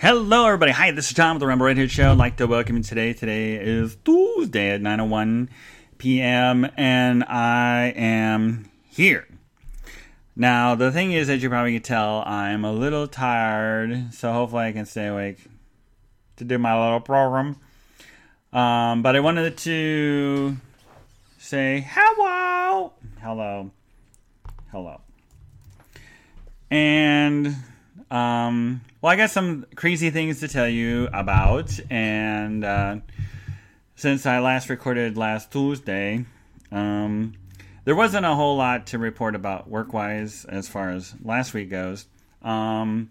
Hello, everybody. Hi, this is Tom with the Ramble Redhead Show. I'd like to welcome you today. Today is Tuesday at 9.01 p.m., and I am here. Now, the thing is, as you probably can tell, I'm a little tired, so hopefully I can stay awake to do my little program. Um, but I wanted to say hello, hello, hello. And um, well, I got some crazy things to tell you about, and uh, since I last recorded last Tuesday, um, there wasn't a whole lot to report about work-wise as far as last week goes. Um,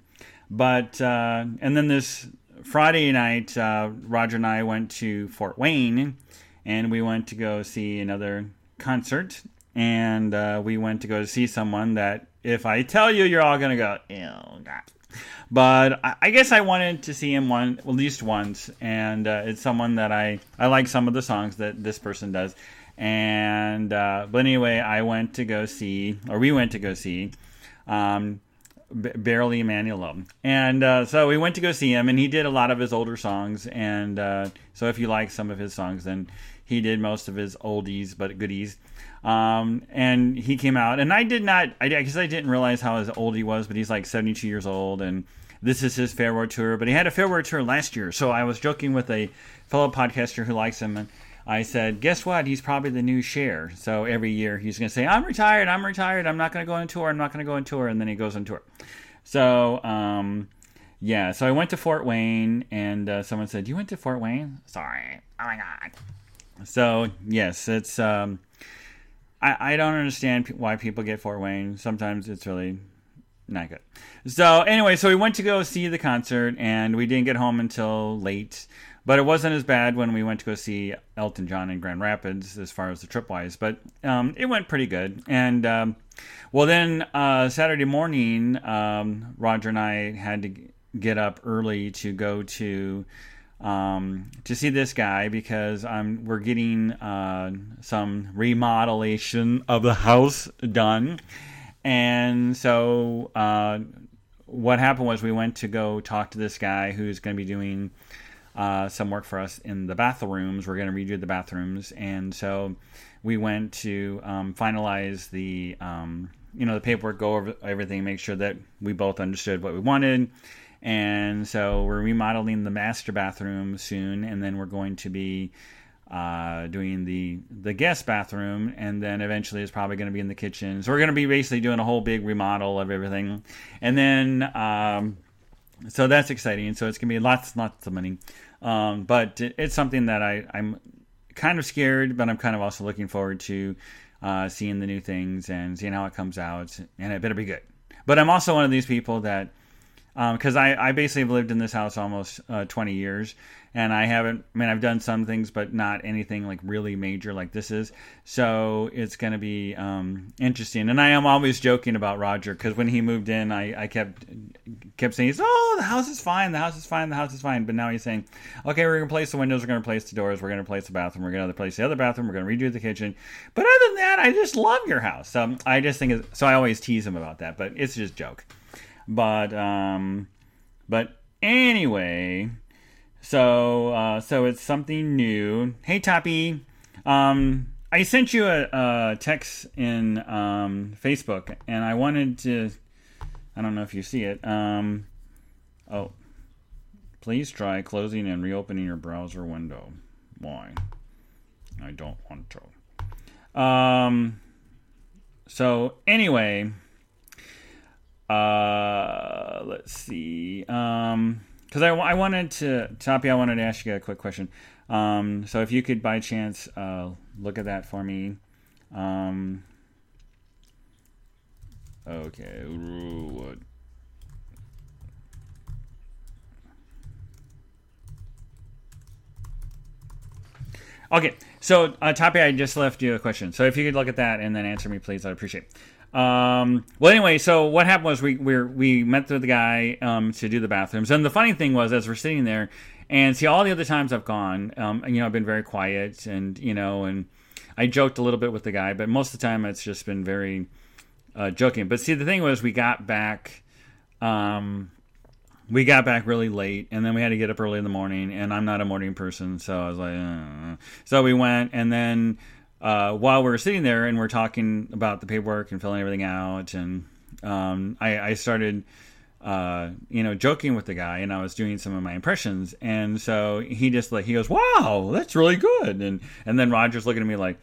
but uh, and then this Friday night, uh, Roger and I went to Fort Wayne, and we went to go see another concert, and uh, we went to go see someone that if I tell you, you're all gonna go, ew, God. But I, guess I wanted to see him one, at least once, and uh, it's someone that I I like some of the songs that this person does, and uh, but anyway, I went to go see, or we went to go see. Um, B- Barry Manilow. And uh, so we went to go see him, and he did a lot of his older songs. And uh, so if you like some of his songs, then he did most of his oldies but goodies. Um, and he came out, and I did not, I guess I didn't realize how old he was, but he's like 72 years old, and this is his farewell tour. But he had a farewell tour last year, so I was joking with a fellow podcaster who likes him, and I said, guess what? He's probably the new Cher. So every year he's going to say, I'm retired, I'm retired, I'm not going to go on tour, I'm not going to go on tour, and then he goes on tour. So, um, yeah, so I went to Fort Wayne, and uh, someone said, You went to Fort Wayne? Sorry. Oh my God. So, yes, it's. Um, I, I don't understand why people get Fort Wayne. Sometimes it's really not good. So, anyway, so we went to go see the concert, and we didn't get home until late. But it wasn't as bad when we went to go see Elton John in Grand Rapids as far as the trip wise. But um, it went pretty good. And um, well, then uh, Saturday morning, um, Roger and I had to get up early to go to um, to see this guy because I'm we're getting uh, some remodelation of the house done, and so uh, what happened was we went to go talk to this guy who's going to be doing uh, some work for us in the bathrooms. We're going to redo the bathrooms, and so we went to um, finalize the um, you know the paperwork, go over everything, make sure that we both understood what we wanted. And so we're remodeling the master bathroom soon, and then we're going to be uh, doing the the guest bathroom, and then eventually it's probably going to be in the kitchen. So we're going to be basically doing a whole big remodel of everything, and then um, so that's exciting. So it's going to be lots lots of money. Um, but it's something that I, I'm kind of scared, but I'm kind of also looking forward to uh, seeing the new things and seeing how it comes out, and it better be good. But I'm also one of these people that, because um, I, I basically have lived in this house almost uh, 20 years, and I haven't. I mean, I've done some things, but not anything like really major like this is. So it's going to be um, interesting. And I am always joking about Roger because when he moved in, I, I kept kept saying, "Oh, the house is fine. The house is fine. The house is fine." But now he's saying, "Okay, we're going to place the windows. We're going to place the doors. We're going to place the bathroom. We're going to place the other bathroom. We're going to redo the kitchen." But other than that, I just love your house. So I just think so. I always tease him about that, but it's just joke. But um, but anyway. So, uh, so it's something new. Hey, Toppy. Um, I sent you a, a text in um, Facebook, and I wanted to. I don't know if you see it. Um, oh, please try closing and reopening your browser window. Why? I don't want to. Um. So anyway, uh, let's see. Um because I, I wanted to Toppy, I wanted to ask you a quick question. Um, so if you could by chance uh, look at that for me. Um, okay, what? Okay, so uh, Toppy, I just left you a question. So if you could look at that and then answer me, please, I'd appreciate. it. Um, well, anyway, so what happened was we we we met with the guy um, to do the bathrooms, and the funny thing was, as we're sitting there, and see all the other times I've gone, um, you know, I've been very quiet, and you know, and I joked a little bit with the guy, but most of the time it's just been very uh, joking. But see, the thing was, we got back. Um, we got back really late, and then we had to get up early in the morning. And I'm not a morning person, so I was like, uh. so we went, and then uh, while we were sitting there and we're talking about the paperwork and filling everything out, and um, I, I, started, uh, you know, joking with the guy, and I was doing some of my impressions, and so he just like he goes, "Wow, that's really good," and and then Roger's looking at me like.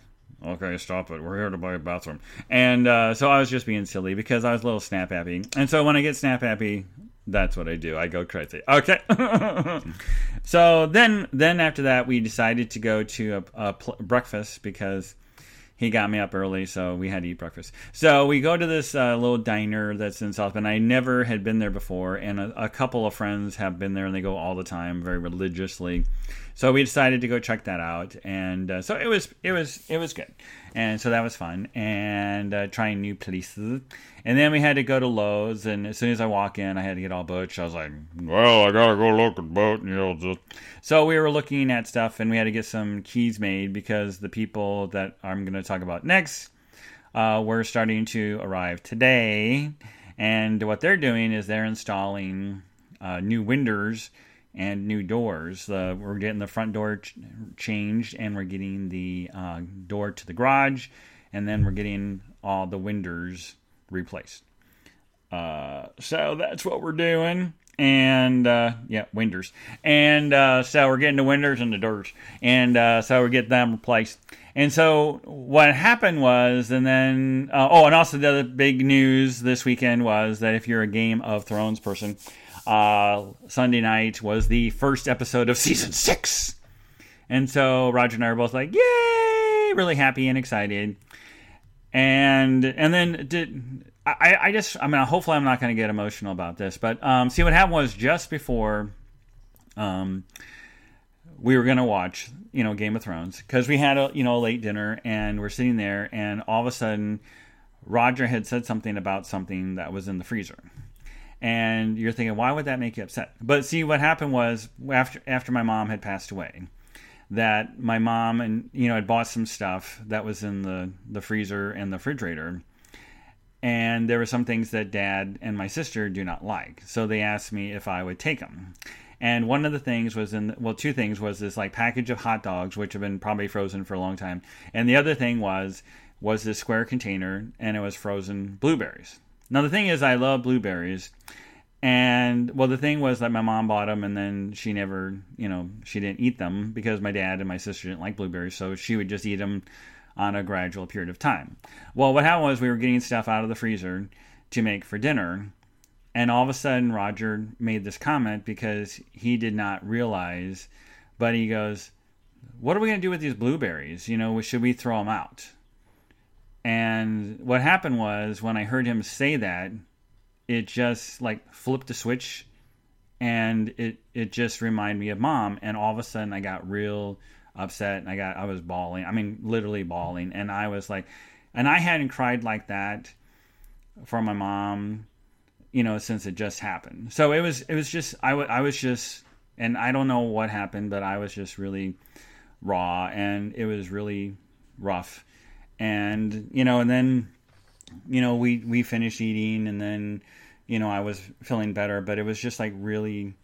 Okay, stop it. We're here to buy a bathroom. And uh, so I was just being silly because I was a little snap happy. And so when I get snap happy, that's what I do. I go crazy. Okay. so then, then after that, we decided to go to a, a pl- breakfast because he got me up early, so we had to eat breakfast. So we go to this uh, little diner that's in South Bend. I never had been there before, and a, a, couple of friends have been there, and they go all the time, very religiously. So we decided to go check that out, and uh, so it was it was it was good, and so that was fun, and uh, trying new places. And then we had to go to Lowe's, and as soon as I walk in, I had to get all butch. I was like, "Well, I gotta go look at boat," you know. Just... So we were looking at stuff, and we had to get some keys made because the people that I'm going to talk about next uh, were starting to arrive today, and what they're doing is they're installing uh, new windows and new doors. Uh, we're getting the front door ch- changed, and we're getting the uh, door to the garage, and then we're getting all the windows replaced. Uh, so that's what we're doing. And uh, yeah, winders. And uh, so we're getting the winders and the doors. And uh, so we're getting them replaced. And so what happened was, and then, uh, oh, and also the other big news this weekend was that if you're a Game of Thrones person, uh, Sunday night was the first episode of season six. And so Roger and I are both like, yay, really happy and excited and and then did I, I just I mean hopefully I'm not going to get emotional about this, but um, see what happened was just before um, we were going to watch you know Game of Thrones because we had a you know a late dinner and we're sitting there and all of a sudden Roger had said something about something that was in the freezer. And you're thinking, why would that make you upset? But see, what happened was after after my mom had passed away, that my mom and you know had bought some stuff that was in the the freezer and the refrigerator and there were some things that dad and my sister do not like. So they asked me if i would take them and one of the things was in well two things was this like package of hot dogs which have been probably frozen for a long time. And the other thing was was this square container and it was frozen blueberries now the thing is i love blueberries and well, the thing was that my mom bought them, and then she never, you know, she didn't eat them because my dad and my sister didn't like blueberries, so she would just eat them on a gradual period of time. Well, what happened was we were getting stuff out of the freezer to make for dinner, and all of a sudden Roger made this comment because he did not realize, but he goes, "What are we going to do with these blueberries? You know, should we throw them out?" And what happened was when I heard him say that, it just like flipped a switch and it it just reminded me of mom and all of a sudden I got real upset and I got I was bawling. I mean literally bawling and I was like and I hadn't cried like that for my mom you know since it just happened. So it was it was just I, w- I was just and I don't know what happened but I was just really raw and it was really rough. And you know and then you know, we we finished eating, and then you know I was feeling better, but it was just like really.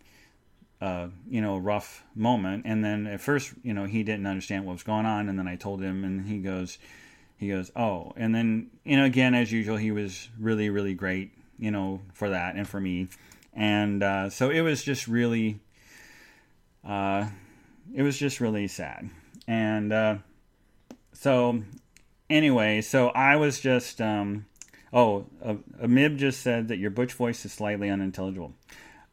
Uh, you know, a rough moment. And then at first, you know, he didn't understand what was going on. And then I told him, and he goes, he goes, oh. And then, you know, again, as usual, he was really, really great, you know, for that and for me. And uh, so it was just really, uh, it was just really sad. And uh, so anyway, so I was just, um, oh, uh, Mib just said that your Butch voice is slightly unintelligible.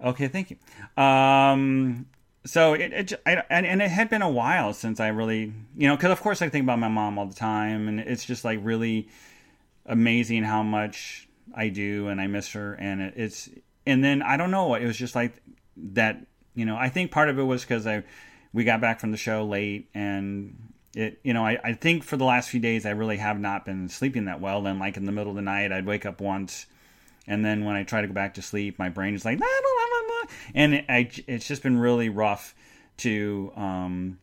Okay, thank you. Um, so it, it I, and it had been a while since I really, you know, because of course I think about my mom all the time, and it's just like really amazing how much I do, and I miss her, and it, it's, and then I don't know, it was just like that, you know. I think part of it was because I we got back from the show late, and it you know I, I think for the last few days i really have not been sleeping that well. And like in the middle of the night i'd wake up once and then when i try to go back to sleep my brain is like blah, blah, blah, and it, I, it's just been really rough to um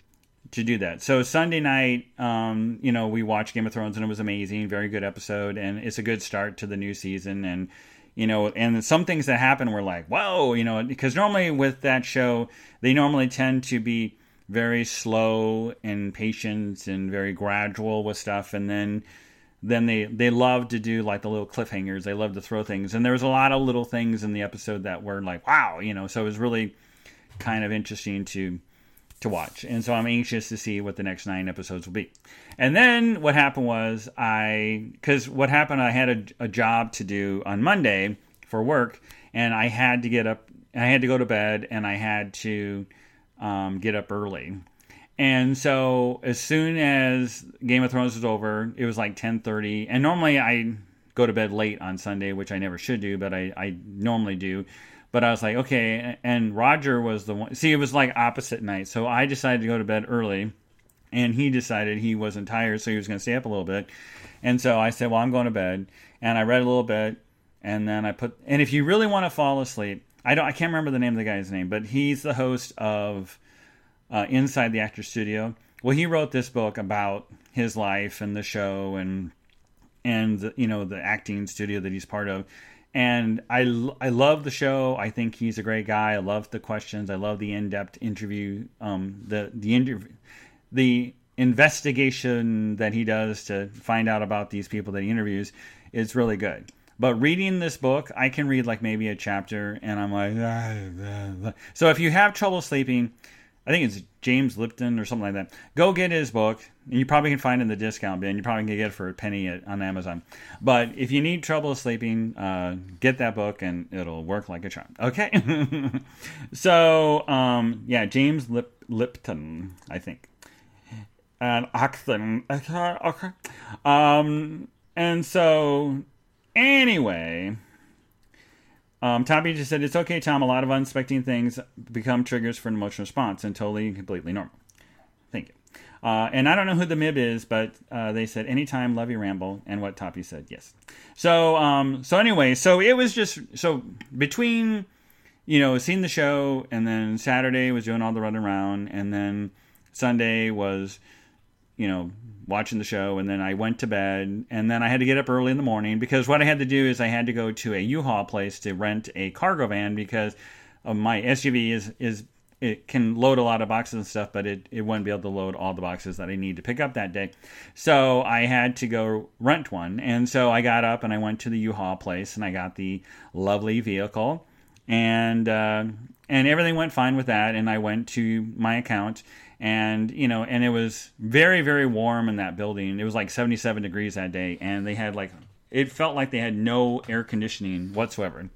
to do that. So sunday night um you know we watched game of thrones and it was amazing very good episode and it's a good start to the new season and you know, and some things that happen were like, whoa, you know, because normally with that show, they normally tend to be very slow and patient and very gradual with stuff, and then then they they love to do like the little cliffhangers. They love to throw things, and there was a lot of little things in the episode that were like, wow, you know. So it was really kind of interesting to to watch, and so I'm anxious to see what the next nine episodes will be. And then what happened was I because what happened I had a, a job to do on Monday for work, and I had to get up, I had to go to bed, and I had to um, get up early. And so as soon as Game of Thrones was over, it was like 10:30. And normally I go to bed late on Sunday, which I never should do, but I, I normally do. But I was like, okay. And Roger was the one. See, it was like opposite night. So I decided to go to bed early, and he decided he wasn't tired, so he was going to stay up a little bit. And so I said, well, I'm going to bed. And I read a little bit, and then I put. And if you really want to fall asleep, I don't. I can't remember the name of the guy's name, but he's the host of uh, inside the actor studio. Well, he wrote this book about his life and the show and and the, you know the acting studio that he's part of. And I, I love the show. I think he's a great guy. I love the questions. I love the in depth interview. Um, the the interview, the investigation that he does to find out about these people that he interviews is really good. But reading this book, I can read like maybe a chapter, and I'm like, ah, so if you have trouble sleeping, I think it's James Lipton or something like that. Go get his book, and you probably can find it in the discount bin. You probably can get it for a penny at, on Amazon. But if you need trouble sleeping, uh, get that book, and it'll work like a charm. Okay. so um, yeah, James Lip- Lipton, I think, and Acton. Okay. Okay. Um, and so anyway. Um, Tommy just said, It's okay, Tom. A lot of unexpected things become triggers for an emotional response and totally and completely normal. Thank you. Uh, and I don't know who the MIB is, but uh, they said, Anytime, love you, ramble. And what Toppy said, yes. So, um, so anyway, so it was just, so between, you know, seeing the show and then Saturday was doing all the running around and then Sunday was, you know, watching the show and then I went to bed and then I had to get up early in the morning because what I had to do is I had to go to a U-Haul place to rent a cargo van because my SUV is is it can load a lot of boxes and stuff, but it, it wouldn't be able to load all the boxes that I need to pick up that day. So I had to go rent one. And so I got up and I went to the U-Haul place and I got the lovely vehicle. And uh, and everything went fine with that. And I went to my account and you know and it was very very warm in that building. It was like 77 degrees that day and they had like it felt like they had no air conditioning whatsoever.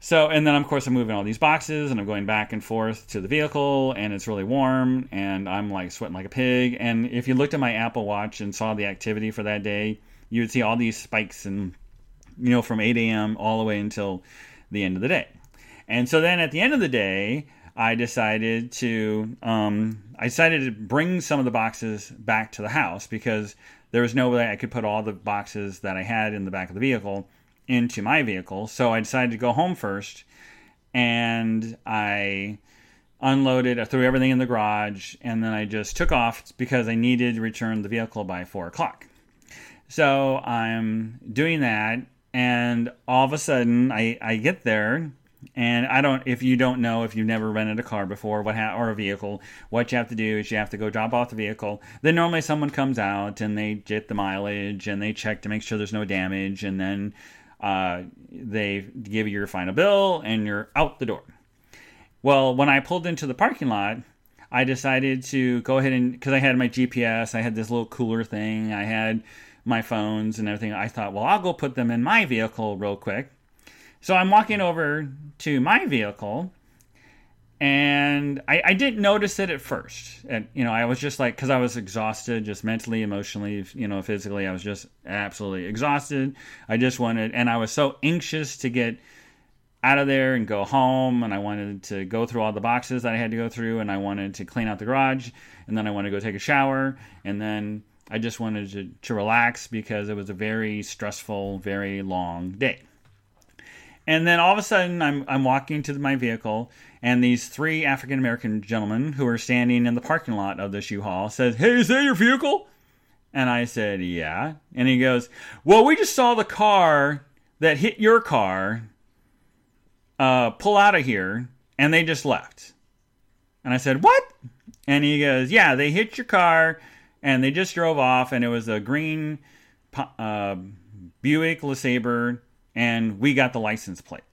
So and then of course i'm moving all these boxes and i'm going back and forth to the vehicle and it's really warm and i'm like sweating like a pig. And if you looked at my apple watch and saw the activity for that day you would see all these spikes and you know from 8 a.m all the way until the end of the day. And so then at the end of the day I decided to um, I decided to bring some of the boxes back to the house because there was no way I could put all the boxes that I had in the back of the vehicle into my vehicle. So I decided to go home first, and I unloaded, I threw everything in the garage, and then I just took off because I needed to return the vehicle by four o'clock. So I'm doing that, and all of a sudden I, I get there and I don't, if you don't know, if you've never rented a car before, what ha- or a vehicle, what you have to do is you have to go drop off the vehicle. Then normally someone comes out and they get the mileage and they check to make sure there's no damage, and then uh, they give you your final bill and you're out the door. Well, when I pulled into the parking lot, I decided to go ahead and because I had my GPS, I had this little cooler thing, I had my phones and everything. I thought, well, I'll go put them in my vehicle real quick so I'm walking over to my vehicle, and I, I didn't notice it at first. And you know, I was just like, because I was exhausted, just mentally, emotionally, you know, physically, I was just absolutely exhausted. I just wanted, and I was so anxious to get out of there and go home and I wanted to go through all the boxes that I had to go through and I wanted to clean out the garage and then I wanted to go take a shower and then I just wanted to, to relax because it was a very stressful, very long day. And then all of a sudden, I'm, I'm walking to my vehicle, and these three African American gentlemen who are standing in the parking lot of this U-Haul says, "Hey, is that your vehicle?" And I said, "Yeah." And he goes, "Well, we just saw the car that hit your car uh, pull out of here, and they just left. And I said, What? And he goes, Yeah, they hit your car and they just drove off, and it was a green uh, Buick LeSabre, and we got the license plate.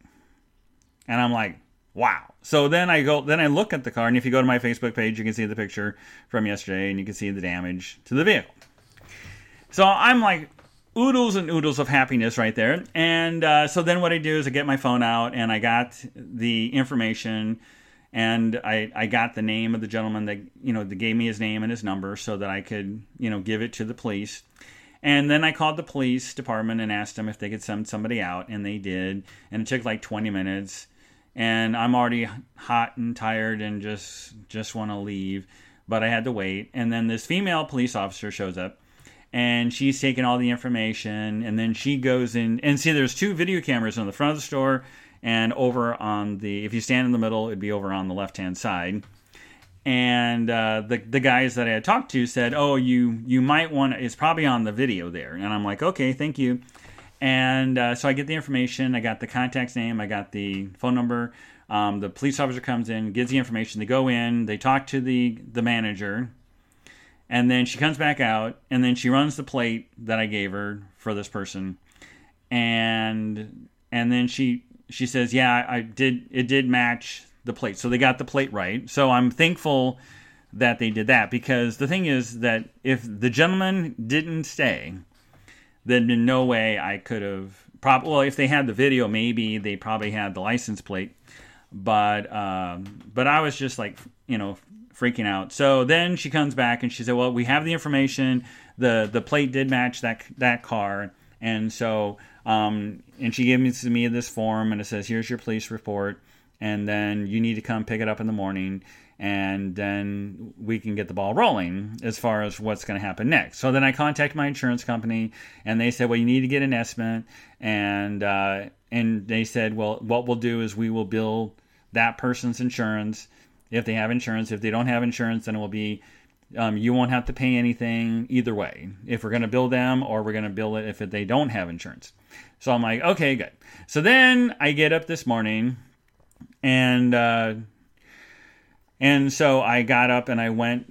And I'm like, Wow. So then I go, then I look at the car, and if you go to my Facebook page, you can see the picture from yesterday, and you can see the damage to the vehicle. So I'm like, oodles and oodles of happiness right there. And uh, so then what I do is I get my phone out and I got the information and I, I got the name of the gentleman that you know that gave me his name and his number so that I could you know give it to the police. And then I called the police department and asked them if they could send somebody out, and they did. And it took like 20 minutes. And I'm already hot and tired and just just want to leave, but I had to wait. And then this female police officer shows up and she's taking all the information and then she goes in and see there's two video cameras on the front of the store and over on the if you stand in the middle it'd be over on the left hand side and uh, the the guys that I had talked to said, "Oh, you you might want it's probably on the video there." And I'm like, "Okay, thank you." And uh, so I get the information. I got the contact's name. I got the phone number. Um, the police officer comes in, gives the information. They go in. They talk to the the manager, and then she comes back out and then she runs the plate that I gave her for this person and and then she she says yeah I did it did match the plate. So they got the plate right. So I'm thankful that they did that because the thing is that if the gentleman didn't stay then in no way I could have probably well if they had the video maybe they probably had the license plate. But um, but I was just like you know freaking out. So then she comes back and she said, "Well, we have the information. the The plate did match that that car, and so um, and she gives me this form and it says, "Here's your police report, and then you need to come pick it up in the morning." And then we can get the ball rolling as far as what's going to happen next. So then I contact my insurance company, and they said, "Well, you need to get an estimate." And uh, and they said, "Well, what we'll do is we will bill that person's insurance if they have insurance. If they don't have insurance, then it will be um, you won't have to pay anything either way. If we're going to bill them or we're going to bill it if they don't have insurance. So I'm like, okay, good. So then I get up this morning and uh, and so I got up and I went.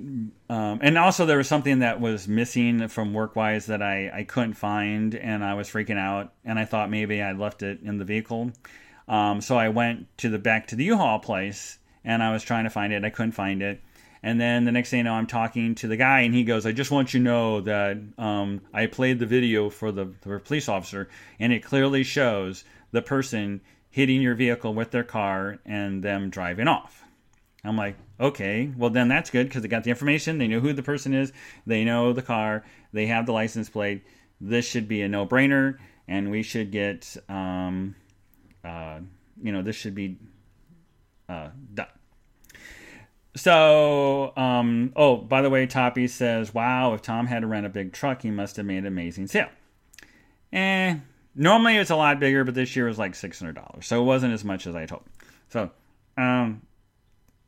Um, and also there was something that was missing from workwise that I, I couldn't find and I was freaking out and I thought maybe I left it in the vehicle. Um, so I went to the back to the U-Haul place and I was trying to find it. I couldn't find it. And then the next thing you know, I'm talking to the guy, and he goes, "I just want you to know that um, I played the video for the, the police officer, and it clearly shows the person hitting your vehicle with their car and them driving off." I'm like, "Okay, well then that's good because they got the information. They know who the person is. They know the car. They have the license plate. This should be a no-brainer, and we should get, um, uh, you know, this should be uh, done." So, um, oh, by the way, Toppy says, wow, if Tom had to rent a big truck, he must have made an amazing sale. Eh, normally it's a lot bigger, but this year was like $600. So it wasn't as much as I hoped. So, um,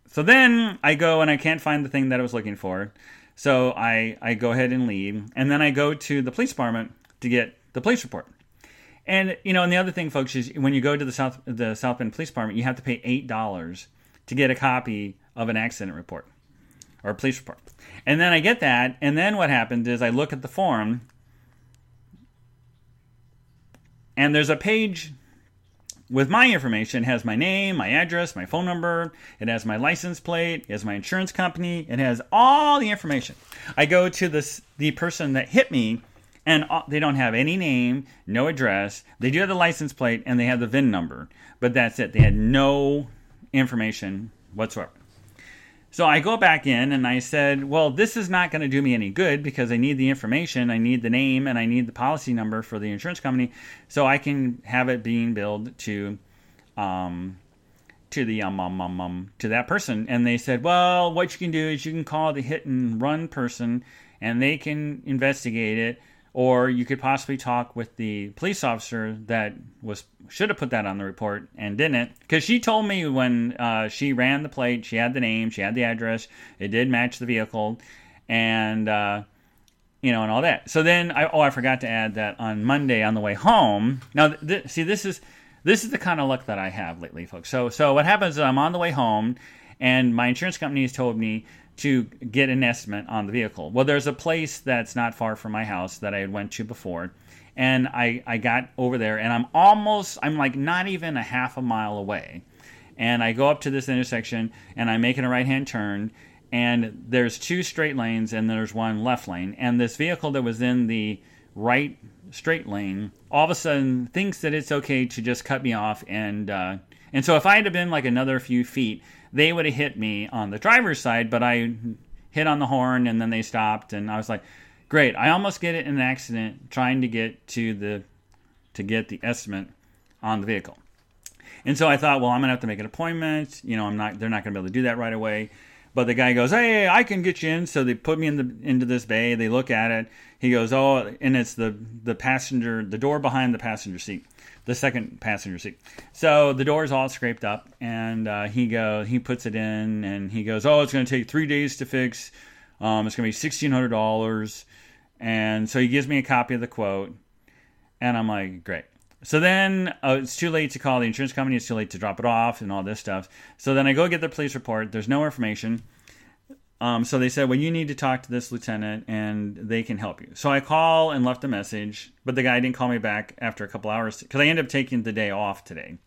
so then I go and I can't find the thing that I was looking for. So I, I go ahead and leave. And then I go to the police department to get the police report. And, you know, and the other thing, folks, is when you go to the South, the South Bend Police Department, you have to pay $8 to get a copy of an accident report or a police report. And then I get that, and then what happens is I look at the form, and there's a page with my information. It has my name, my address, my phone number, it has my license plate, it has my insurance company, it has all the information. I go to this the person that hit me, and they don't have any name, no address. They do have the license plate and they have the VIN number, but that's it. They had no information whatsoever. So I go back in and I said, well, this is not going to do me any good because I need the information, I need the name, and I need the policy number for the insurance company so I can have it being billed to um, to the um, um, um, um, to that person. And they said, well, what you can do is you can call the hit and run person and they can investigate it or you could possibly talk with the police officer that was should have put that on the report and didn't because she told me when uh, she ran the plate she had the name she had the address it did match the vehicle and uh, you know, and all that. So then, I, oh, I forgot to add that on Monday on the way home. Now, th- see, this is this is the kind of luck that I have lately, folks. So, so what happens is I'm on the way home, and my insurance company has told me to get an estimate on the vehicle. Well, there's a place that's not far from my house that I had went to before, and I I got over there, and I'm almost I'm like not even a half a mile away, and I go up to this intersection, and I'm making a right hand turn, and there's two straight lanes, and there's one left lane, and this vehicle that was in the right straight lane all of a sudden thinks that it's okay to just cut me off and uh, and so if I had been like another few feet, they would have hit me on the driver's side, but I hit on the horn and then they stopped and I was like, great, I almost get it in an accident trying to get to the to get the estimate on the vehicle. And so I thought, well, I'm gonna have to make an appointment. You know, I'm not. They're not gonna be able to do that right away. But the guy goes, "Hey, I can get you in." So they put me in the into this bay. They look at it. He goes, "Oh," and it's the the passenger, the door behind the passenger seat, the second passenger seat. So the door's all scraped up, and uh, he go he puts it in, and he goes, "Oh, it's going to take three days to fix. Um, it's going to be sixteen hundred dollars." And so he gives me a copy of the quote, and I'm like, "Great." So then uh, it's too late to call the insurance company. It's too late to drop it off and all this stuff. So then I go get the police report. There's no information. Um, so they said, well, you need to talk to this lieutenant and they can help you. So I call and left a message, but the guy didn't call me back after a couple hours because I ended up taking the day off today.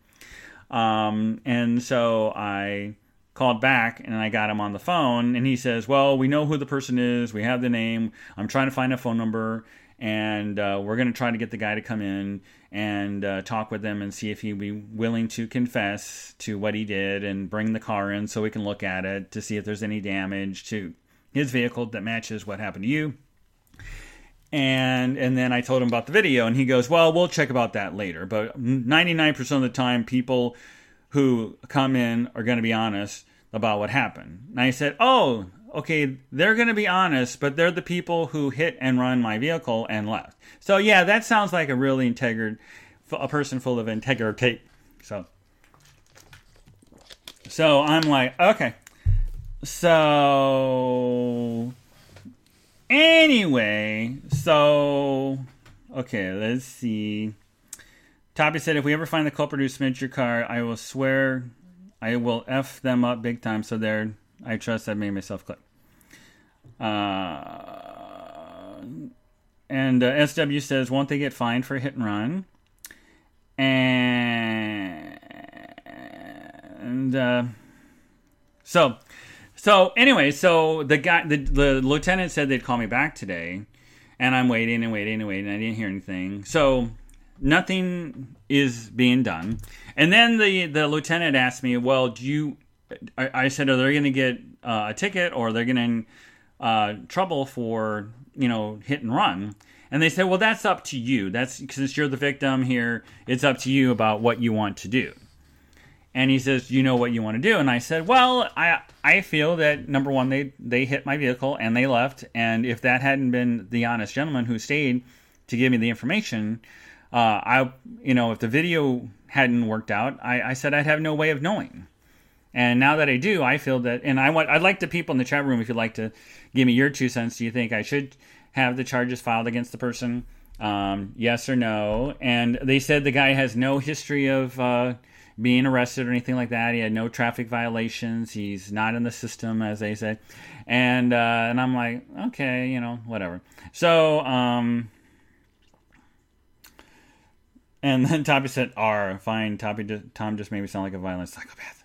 Um, and so I called back and I got him on the phone and he says, well, we know who the person is. We have the name. I'm trying to find a phone number and uh, we're going to try to get the guy to come in and uh, talk with him and see if he'd be willing to confess to what he did and bring the car in so we can look at it to see if there's any damage to his vehicle that matches what happened to you. And and then I told him about the video and he goes, "Well, we'll check about that later." But 99% of the time people who come in are going to be honest about what happened. And I said, "Oh, okay, they're going to be honest, but they're the people who hit and run my vehicle and left. So yeah, that sounds like a really integral, a person full of integrity. So, so I'm like, okay. So anyway, so okay, let's see. Toppy said, if we ever find the culprit who smidged your car, I will swear I will f them up big time. So they're I trust I made myself click. Uh, and uh, SW says, won't they get fined for hit and run? And uh, so, so anyway, so the guy, the, the lieutenant said they'd call me back today, and I'm waiting and waiting and waiting. I didn't hear anything. So nothing is being done. And then the the lieutenant asked me, "Well, do you?" I, I said, "Are they going to get uh, a ticket, or they're going to uh, trouble for you know hit and run?" And they said, "Well, that's up to you. That's since you're the victim here. It's up to you about what you want to do." And he says, "You know what you want to do?" And I said, "Well, I I feel that number one, they they hit my vehicle and they left. And if that hadn't been the honest gentleman who stayed to give me the information." Uh, I, you know, if the video hadn't worked out, I, I said I'd have no way of knowing. And now that I do, I feel that, and I want, I'd like the people in the chat room, if you'd like to give me your two cents, do you think I should have the charges filed against the person? Um, yes or no? And they said the guy has no history of uh, being arrested or anything like that. He had no traffic violations. He's not in the system, as they say. And uh, and I'm like, okay, you know, whatever. So um, and then Toppy said, "R, fine." Toppy, Tom just made me sound like a violent psychopath.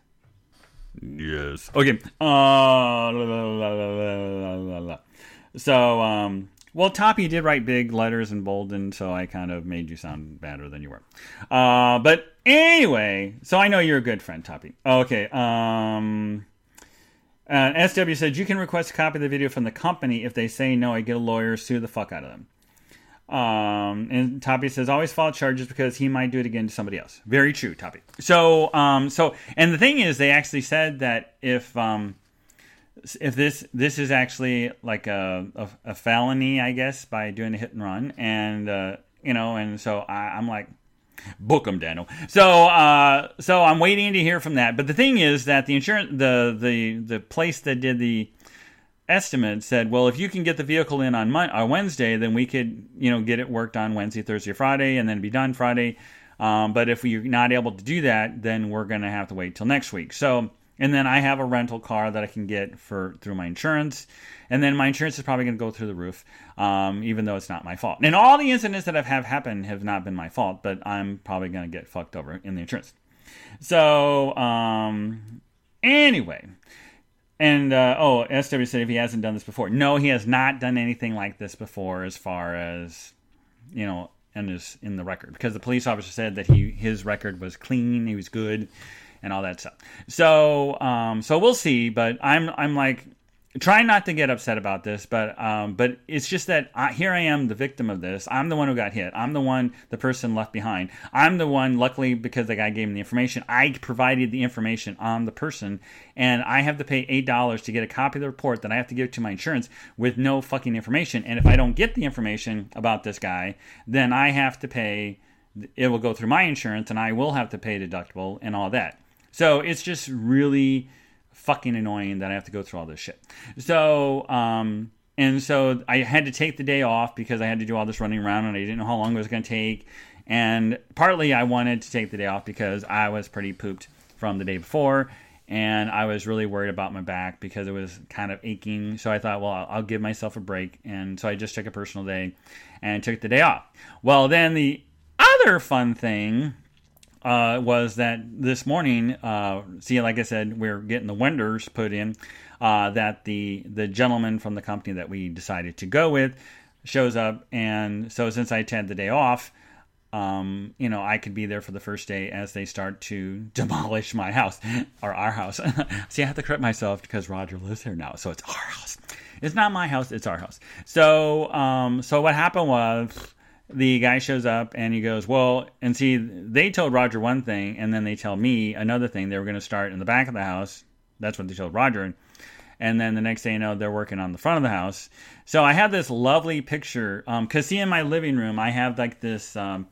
Yes. Okay. Uh, la, la, la, so, um, well, Toppy did write big letters in bolden, so I kind of made you sound badder than you were. Uh, but anyway, so I know you're a good friend, Toppy. Okay. Um, uh, SW said you can request a copy of the video from the company. If they say no, I get a lawyer, sue the fuck out of them. Um, and Toppy says always file charges because he might do it again to somebody else. Very true, Toppy. So, um, so, and the thing is, they actually said that if, um, if this this is actually like a, a, a felony, I guess, by doing a hit and run, and uh, you know, and so I, I'm like, book them, Daniel. So, uh, so I'm waiting to hear from that. But the thing is that the insurance, the the the place that did the estimate said, well, if you can get the vehicle in on, on Wednesday, then we could, you know, get it worked on Wednesday, Thursday, Friday, and then be done Friday. Um, but if we're not able to do that, then we're going to have to wait till next week. So, and then I have a rental car that I can get for through my insurance, and then my insurance is probably going to go through the roof, um, even though it's not my fault. And all the incidents that have, have happened have not been my fault, but I'm probably going to get fucked over in the insurance. So, um, anyway, and uh, oh, SW said if he hasn't done this before, no, he has not done anything like this before, as far as you know, and is in the record, because the police officer said that he his record was clean, he was good, and all that stuff. So, um, so we'll see. But I'm I'm like try not to get upset about this, but um, but it's just that I, here I am, the victim of this. I'm the one who got hit. I'm the one, the person left behind. I'm the one. Luckily, because the guy gave me the information, I provided the information on the person, and I have to pay eight dollars to get a copy of the report that I have to give to my insurance with no fucking information. And if I don't get the information about this guy, then I have to pay. It will go through my insurance, and I will have to pay deductible and all that. So it's just really fucking annoying that I have to go through all this shit. So, um, and so I had to take the day off because I had to do all this running around and I didn't know how long it was going to take. And partly I wanted to take the day off because I was pretty pooped from the day before and I was really worried about my back because it was kind of aching. So I thought, well, I'll give myself a break. And so I just took a personal day and took the day off. Well, then the other fun thing uh, was that this morning, uh, see, like I said, we're getting the windows put in. Uh, that the the gentleman from the company that we decided to go with shows up, and so since I had the day off, um, you know, I could be there for the first day as they start to demolish my house or our house. see, I have to correct myself because Roger lives here now, so it's our house. It's not my house; it's our house. So, um, so what happened was the guy shows up and he goes, Well, and see, they told Roger one thing, and then they tell me another thing. They were going to start in the back of the house. That's what they told Roger. And then the next day, you know, they're working on the front of the house. So I have this lovely picture. Because, um, see, in my living room, I have like this um,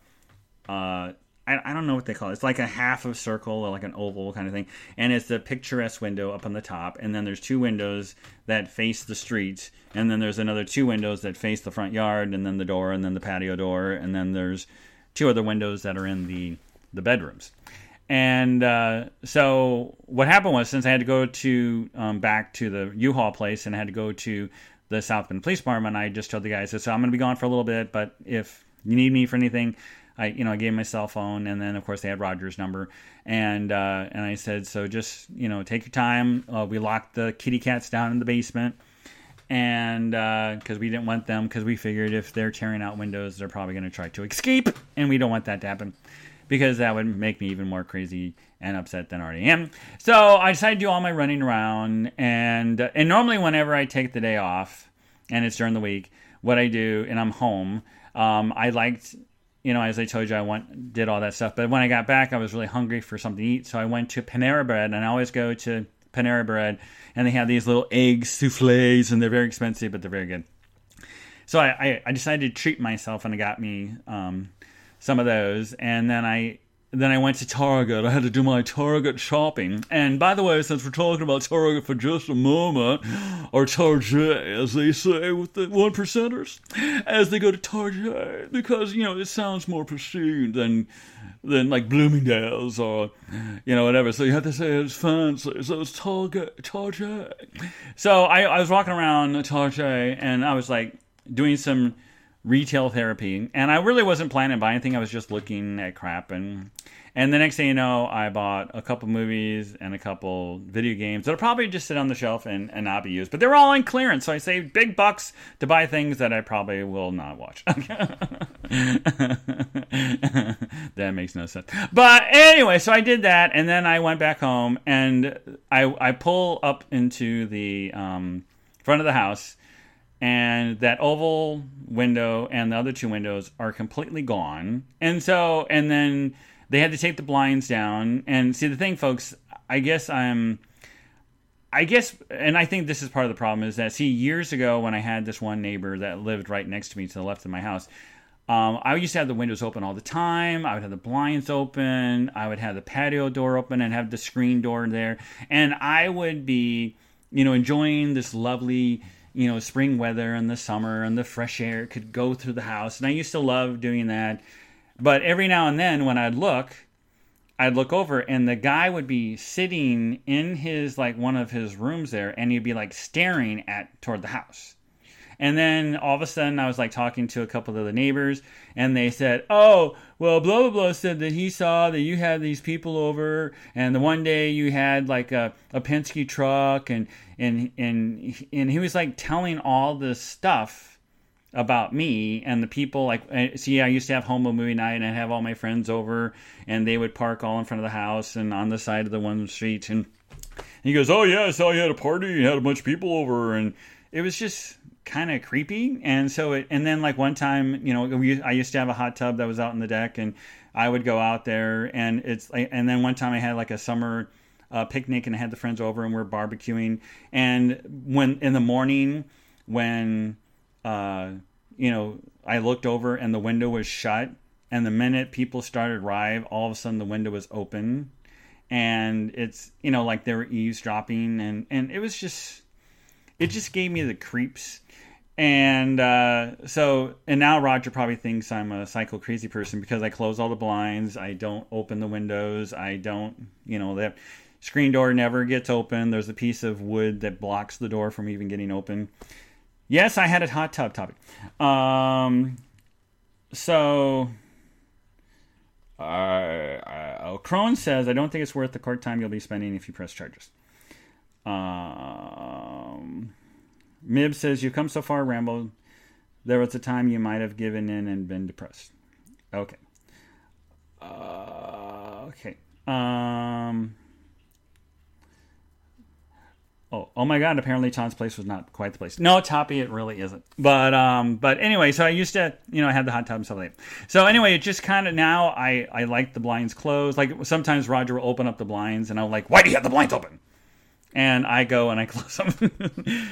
uh, I, I don't know what they call it. It's like a half of circle or like an oval kind of thing. And it's the picturesque window up on the top. And then there's two windows that face the street. And then there's another two windows that face the front yard and then the door and then the patio door. And then there's two other windows that are in the, the bedrooms. And uh, so what happened was since I had to go to um, back to the U-Haul place and I had to go to the South Bend Police Department, I just told the guys, so I'm going to be gone for a little bit, but if you need me for anything, I you know I gave my cell phone, and then of course they had Roger's number, and uh, and I said, so just you know take your time. Uh, we locked the kitty cats down in the basement, and because uh, we didn't want them, because we figured if they're tearing out windows, they're probably going to try to escape, and we don't want that to happen. Because that would make me even more crazy and upset than I already am. So I decided to do all my running around, and and normally whenever I take the day off, and it's during the week, what I do, and I'm home, um, I liked you know, as I told you, I went did all that stuff. But when I got back, I was really hungry for something to eat, so I went to Panera Bread, and I always go to Panera Bread, and they have these little egg souffles, and they're very expensive, but they're very good. So I, I, I decided to treat myself, and I got me um, some of those, and then I then I went to Target. I had to do my Target shopping. And by the way, since we're talking about Target for just a moment, or Target, as they say with the one percenters, as they go to Target, because you know it sounds more pristine than than like Bloomingdale's or you know whatever. So you have to say it's fancy. So it's Target, Target. So I, I was walking around Target and I was like doing some retail therapy, and I really wasn't planning to buy anything. I was just looking at crap, and and the next thing you know, I bought a couple movies and a couple video games that'll probably just sit on the shelf and, and not be used. But they were all on clearance, so I saved big bucks to buy things that I probably will not watch. that makes no sense. But anyway, so I did that, and then I went back home, and I I pull up into the um, front of the house and that oval window and the other two windows are completely gone. And so, and then they had to take the blinds down. And see, the thing, folks, I guess I'm. I guess, and I think this is part of the problem is that, see, years ago when I had this one neighbor that lived right next to me to the left of my house, um, I used to have the windows open all the time. I would have the blinds open. I would have the patio door open and have the screen door there. And I would be you know, enjoying this lovely, you know, spring weather and the summer and the fresh air could go through the house. And I used to love doing that. But every now and then when I'd look, I'd look over and the guy would be sitting in his like one of his rooms there and he'd be like staring at toward the house. And then all of a sudden, I was like talking to a couple of the neighbors, and they said, "Oh, well, blah blah blah said that he saw that you had these people over, and the one day you had like a, a Penske truck, and and and and he was like telling all this stuff about me and the people like eh, see i used to have homo movie night and i'd have all my friends over and they would park all in front of the house and on the side of the one street. And he goes oh yeah saw you had a party. You had a bunch of people over. And it was just kind of creepy. And so it and then like one time you know we, i used to have a hot tub that was out in the deck and i would go out there and it's like and then one time i had like a summer uh, picnic and i had the friends over and we are barbecuing and when in the morning when uh, you know i looked over and the window was shut and the minute people started arrive all of a sudden the window was open and it's you know like they were eavesdropping and and it was just it just gave me the creeps and uh, so, and now Roger probably thinks I'm a psycho crazy person because I close all the blinds. I don't open the windows. I don't, you know, that screen door never gets open. There's a piece of wood that blocks the door from even getting open. Yes, I had a hot tub topic. Um, so, uh, uh, Crone says, I don't think it's worth the court time you'll be spending if you press charges. Um, Mib says, You've come so far, Rambo. There was a time you might have given in and been depressed. Okay. Uh, okay. Um. Oh, oh my God! Apparently, Tom's place was not quite the place. No, Toppy, it really isn't. But um, but anyway, so I used to, you know, I had the hot tub and stuff like that. So anyway, it just kind of now I I like the blinds closed. Like sometimes Roger will open up the blinds, and I'm like, why do you have the blinds open? and I go and I close them.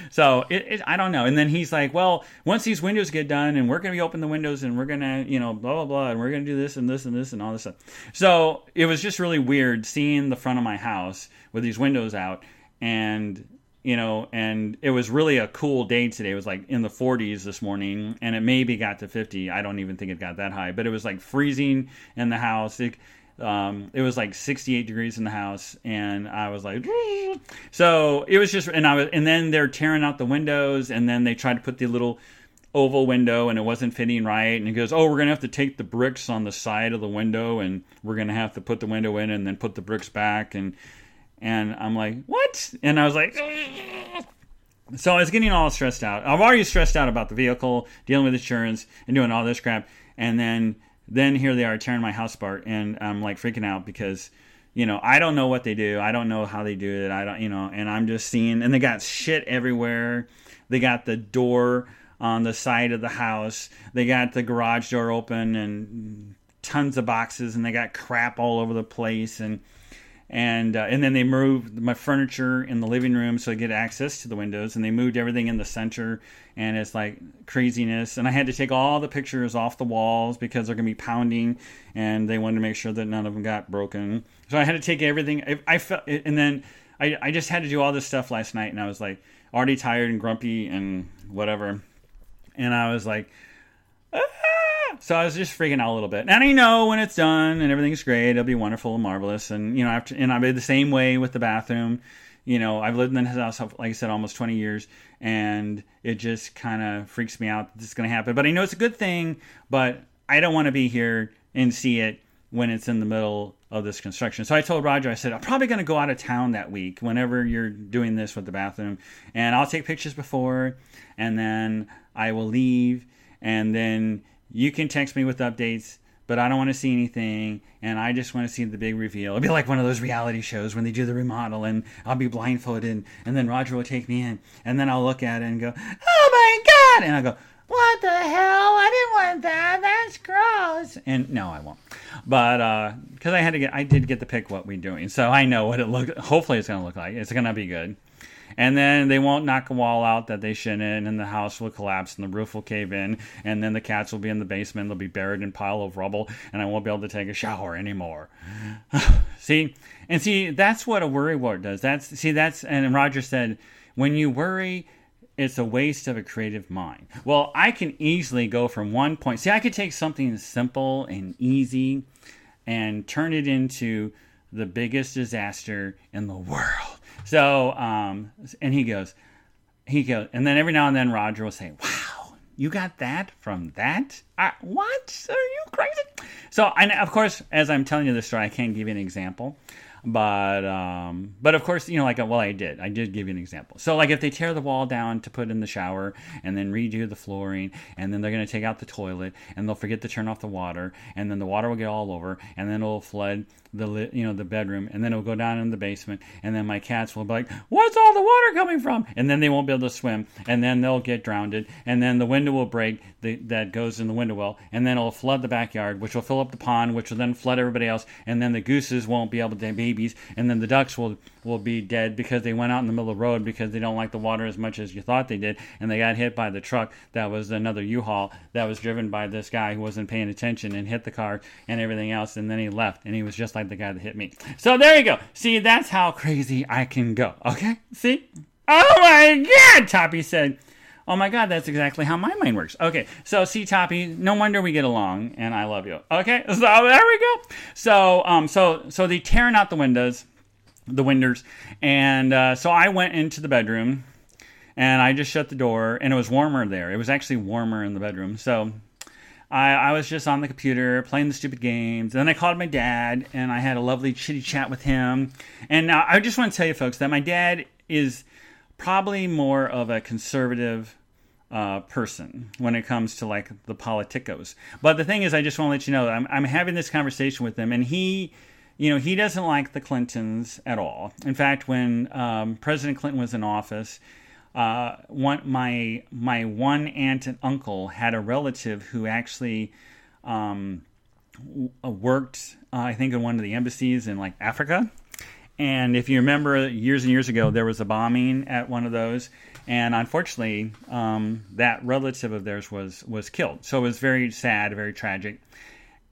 so it, it, I don't know. And then he's like, well, once these windows get done, and we're going to be open the windows, and we're going to, you know, blah blah blah, and we're going to do this and this and this and all this stuff. So it was just really weird seeing the front of my house with these windows out, and you know, and it was really a cool day today. It was like in the 40s this morning, and it maybe got to 50. I don't even think it got that high, but it was like freezing in the house. It, um, it was like 68 degrees in the house, and I was like, so it was just, and I was, and then they're tearing out the windows, and then they tried to put the little oval window, and it wasn't fitting right, and he goes, oh, we're gonna have to take the bricks on the side of the window, and we're gonna have to put the window in, and then put the bricks back, and and I'm like, what? And I was like. So I was getting all stressed out. I'm already stressed out about the vehicle, dealing with insurance, and doing all this crap. And then then here they are tearing my house apart, and I'm like freaking out because you know I don't know what they do. I don't know how they do it. I don't, you know, and I'm just seeing, and they got shit everywhere. They got the door on the side of the house. They got the garage door open and tons of boxes, and they got crap all over the place, and and uh, and then they moved my furniture in the living room so I get access to the windows, and they moved everything in the center, and it's like craziness. And I had to take all the pictures off the walls because they're gonna be pounding, and they wanted to make sure that none of them got broken. So I had to take everything. I, I felt, and then I I just had to do all this stuff last night, and I was like already tired and grumpy and whatever, and I was like. Ah! So I was just freaking out a little bit. And I know when it's done and everything's great, it'll be wonderful and marvelous. And you know, after and I'll be the same way with the bathroom. You know, I've lived in the house, like I said, almost 20 years, and it just kind of freaks me out that this is going to happen. But I know it's a good thing, but I don't want to be here and see it when it's in the middle of this construction. So I told Roger, I said, I'm probably going to go out of town that week whenever you're doing this with the bathroom, and I'll take pictures before, and then I will leave, and then you can text me with updates, but I don't want to see anything, and I just want to see the big reveal. It'll be like one of those reality shows when they do the remodel, and I'll be blindfolded, and then Roger will take me in, and then I'll look at it and go, "Oh my god!" and I go, "What the hell? I didn't want that. That's gross." And no, I won't. But because uh, I had to get, I did get to pick what we're doing, so I know what it look. Hopefully, it's gonna look like. It's gonna be good. And then they won't knock a wall out that they shouldn't, and the house will collapse, and the roof will cave in, and then the cats will be in the basement. They'll be buried in a pile of rubble, and I won't be able to take a shower anymore. see, and see, that's what a worry wart does. That's see, that's and Roger said, when you worry, it's a waste of a creative mind. Well, I can easily go from one point. See, I could take something simple and easy and turn it into the biggest disaster in the world. So, um, and he goes, he goes, and then every now and then Roger will say, "Wow, you got that from that? Uh, what? Are you crazy?" So, and of course, as I'm telling you this story, I can't give you an example. But um, but of course, you know, like well, I did. I did give you an example. So like if they tear the wall down to put in the shower and then redo the flooring, and then they're going to take out the toilet and they'll forget to turn off the water, and then the water will get all over, and then it'll flood the you know the bedroom, and then it'll go down in the basement, and then my cats will be like, "What's all the water coming from?" And then they won't be able to swim, and then they'll get drowned, and then the window will break the, that goes in the window well, and then it'll flood the backyard, which will fill up the pond, which will then flood everybody else, and then the gooses won't be able to be babies, and then the ducks will will be dead because they went out in the middle of the road because they don't like the water as much as you thought they did, and they got hit by the truck that was another U-Haul that was driven by this guy who wasn't paying attention and hit the car and everything else, and then he left, and he was just like the guy that hit me. So there you go. See, that's how crazy I can go. Okay, see? Oh my God, Toppy said. Oh my God, that's exactly how my mind works. Okay, so see, Toppy, no wonder we get along, and I love you. Okay, so there we go. So, um, so, so they tearing out the windows, the windows, and uh, so I went into the bedroom, and I just shut the door, and it was warmer there. It was actually warmer in the bedroom. So I, I, was just on the computer playing the stupid games. And then I called my dad and I had a lovely chitty chat with him. And now I just want to tell you folks that my dad is probably more of a conservative uh, person when it comes to like the politicos. But the thing is, I just want to let you know I'm, I'm having this conversation with him, and he, you know, he doesn't like the Clintons at all. In fact, when um, President Clinton was in office, uh, one my my one aunt and uncle had a relative who actually um, worked, uh, I think, in one of the embassies in like Africa and if you remember, years and years ago, there was a bombing at one of those, and unfortunately, um, that relative of theirs was was killed. So it was very sad, very tragic.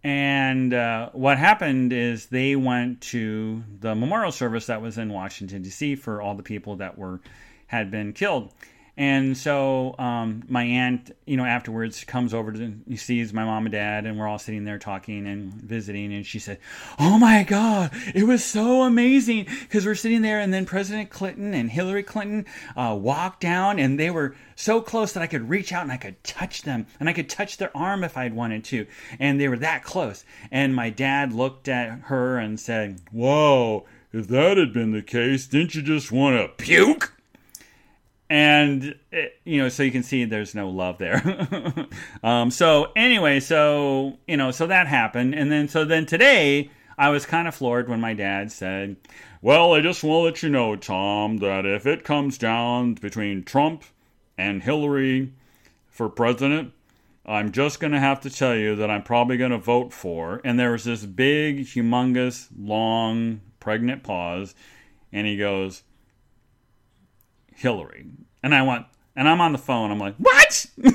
And uh, what happened is they went to the memorial service that was in Washington D.C. for all the people that were had been killed. And so um, my aunt, you know, afterwards comes over to sees my mom and dad, and we're all sitting there talking and visiting. And she said, "Oh my God, it was so amazing!" Because we're sitting there, and then President Clinton and Hillary Clinton uh, walked down, and they were so close that I could reach out and I could touch them, and I could touch their arm if I'd wanted to, and they were that close. And my dad looked at her and said, "Whoa." If that had been the case, didn't you just want to puke? And it, you know so you can see there's no love there. Um, so anyway so you know so that happened. And then so then today i was kind of floored when my dad said well i just want to let you know tom that if it comes down between trump and hillary for president i'm just going to have to tell you that i'm probably going to vote for and there was this big humongous long pregnant pause. And he goes Hillary. And I went, and I'm on the phone. I'm like, what?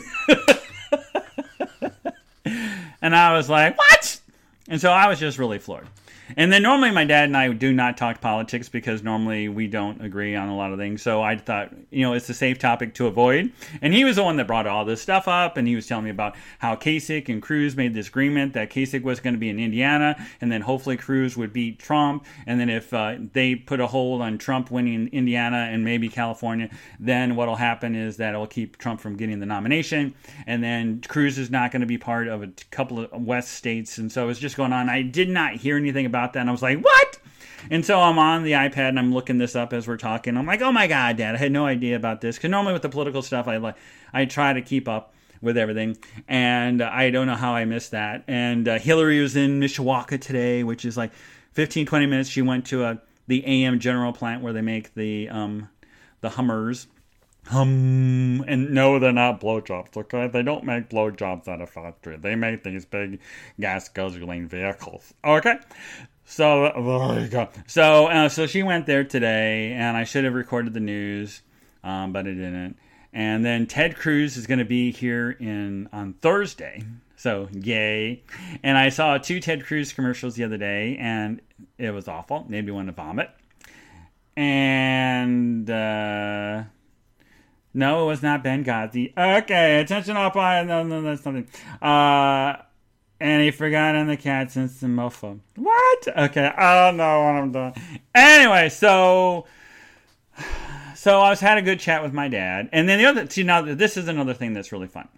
and I was like, what? And so I was just really floored. And then normally my dad and I do not talk politics because normally we don't agree on a lot of things. So I thought, you know, it's a safe topic to avoid. And he was the one that brought all this stuff up, and he was telling me about how Kasich and Cruz made this agreement that Kasich was going to be in Indiana, and then hopefully Cruz would beat Trump. And then if uh, they put a hold on Trump winning Indiana and maybe California, then what'll happen is that it'll keep Trump from getting the nomination. And then Cruz is not going to be part of a couple of West states. And so it's just going on. I did not hear anything about about that. And I was like, what? And so I'm on the iPad and I'm looking this up as we're talking. I'm like, oh my god, Dad, I had no idea about this. Because normally with the political stuff, I like I try to keep up with everything, and I don't know how I missed that. And uh, Hillary was in Mishawaka today, which is like 15, 20 minutes. She went to a the AM General plant where they make the um, the Hummers. Hum and no, they're not blowjobs. Okay, they don't make blowjobs at a factory. They make these big gas guzzling vehicles. Okay, So there you go. So uh, so she went there today, and I should have recorded the news, um, but I didn't. And then Ted Cruz is going to be here in on Thursday. So yay! And I saw two Ted Cruz commercials the other day, and it was awful. Made me want to vomit. And uh, no, it was not Benghazi. Okay, attention all pilots. No, no, that's something. Uh, and he forgot on the cat since the mofo. What? Okay, I don't know what I'm doing. Anyway, so so I was had a good chat with my dad, and then the other. See, now this is another thing that's really fun.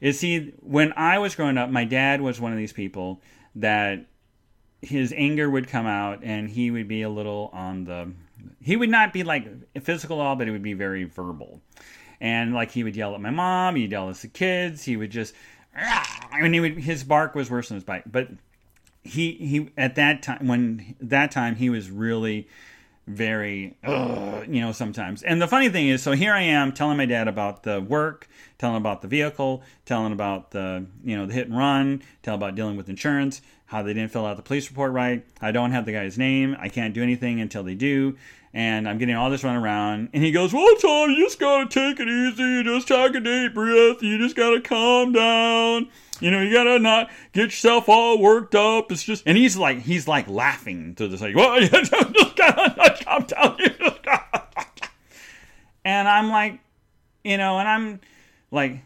Is see when I was growing up, my dad was one of these people that his anger would come out, and he would be a little on the. He would not be like physical at all, but it would be very verbal, and like he would yell at my mom, he'd yell at the kids, he would just I mean, he would, his bark was worse than his bite. But he he at that time when that time he was really very you know sometimes and the funny thing is so here i am telling my dad about the work telling about the vehicle telling about the you know the hit and run telling about dealing with insurance how they didn't fill out the police report right i don't have the guy's name i can't do anything until they do and I'm getting all this run around. And he goes, Well, Tom, you just gotta take it easy. You Just take a deep breath. You just gotta calm down. You know, you gotta not get yourself all worked up. It's just, and he's like, he's like laughing to this, like, well, you just gotta calm down. You." And I'm like, you know, and I'm like,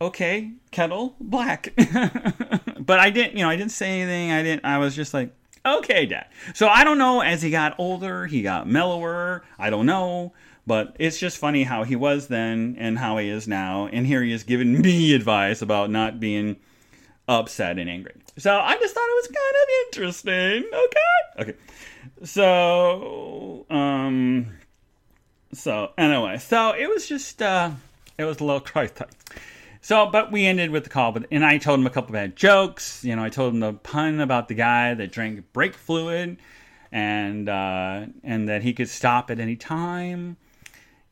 okay, kettle black. but I didn't, you know, I didn't say anything. I didn't, I was just like, okay, Dad. So I don't know. As he got older, he got mellower. I don't know. But it's just funny how he was then and how he is now. And here he is giving me advice about not being upset and angry. So I just thought it was kind of interesting. Okay. Okay. So, um, so anyway, so it was just, uh, it was a little Christ so, but we ended with the call, but and I told him a couple bad jokes. You know, I told him the pun about the guy that drank brake fluid, and uh, and that he could stop at any time.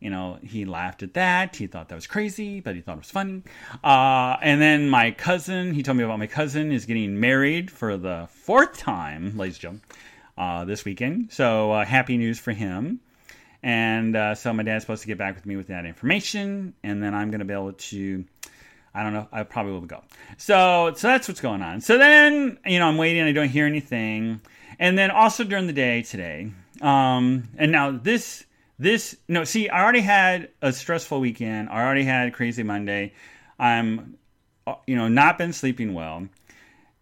You know, he laughed at that. He thought that was crazy, but he thought it was funny. Uh, and then my cousin, he told me about my cousin is getting married for the fourth time, ladies and gentlemen, uh, this weekend. So uh, happy news for him. And uh, so my dad's supposed to get back with me with that information, and then I'm going to be able to I don't know. I probably will go. So, so that's what's going on. So then, you know, I'm waiting. I don't hear anything. And then also during the day today, um, and now this, this, no, see, I already had a stressful weekend. I already had crazy Monday. I'm, uh, you know, not been sleeping well.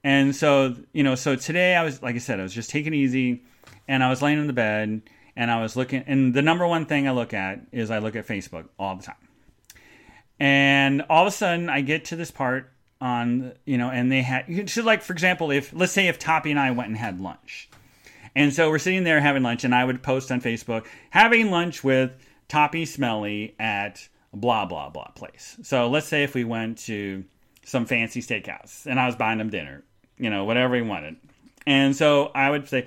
And so, you know, so today I was, like I said, I was just taking easy and I was laying in the bed and I was looking, and the number one thing I look at is I look at Facebook all the time. And all of a sudden, I get to this part on, you know, and they had, so like, for example, if, let's say if Toppy and I went and had lunch. And so we're sitting there having lunch, and I would post on Facebook, having lunch with Toppy Smelly at blah, blah, blah place. So let's say if we went to some fancy steakhouse and I was buying them dinner, you know, whatever he wanted. And so I would say,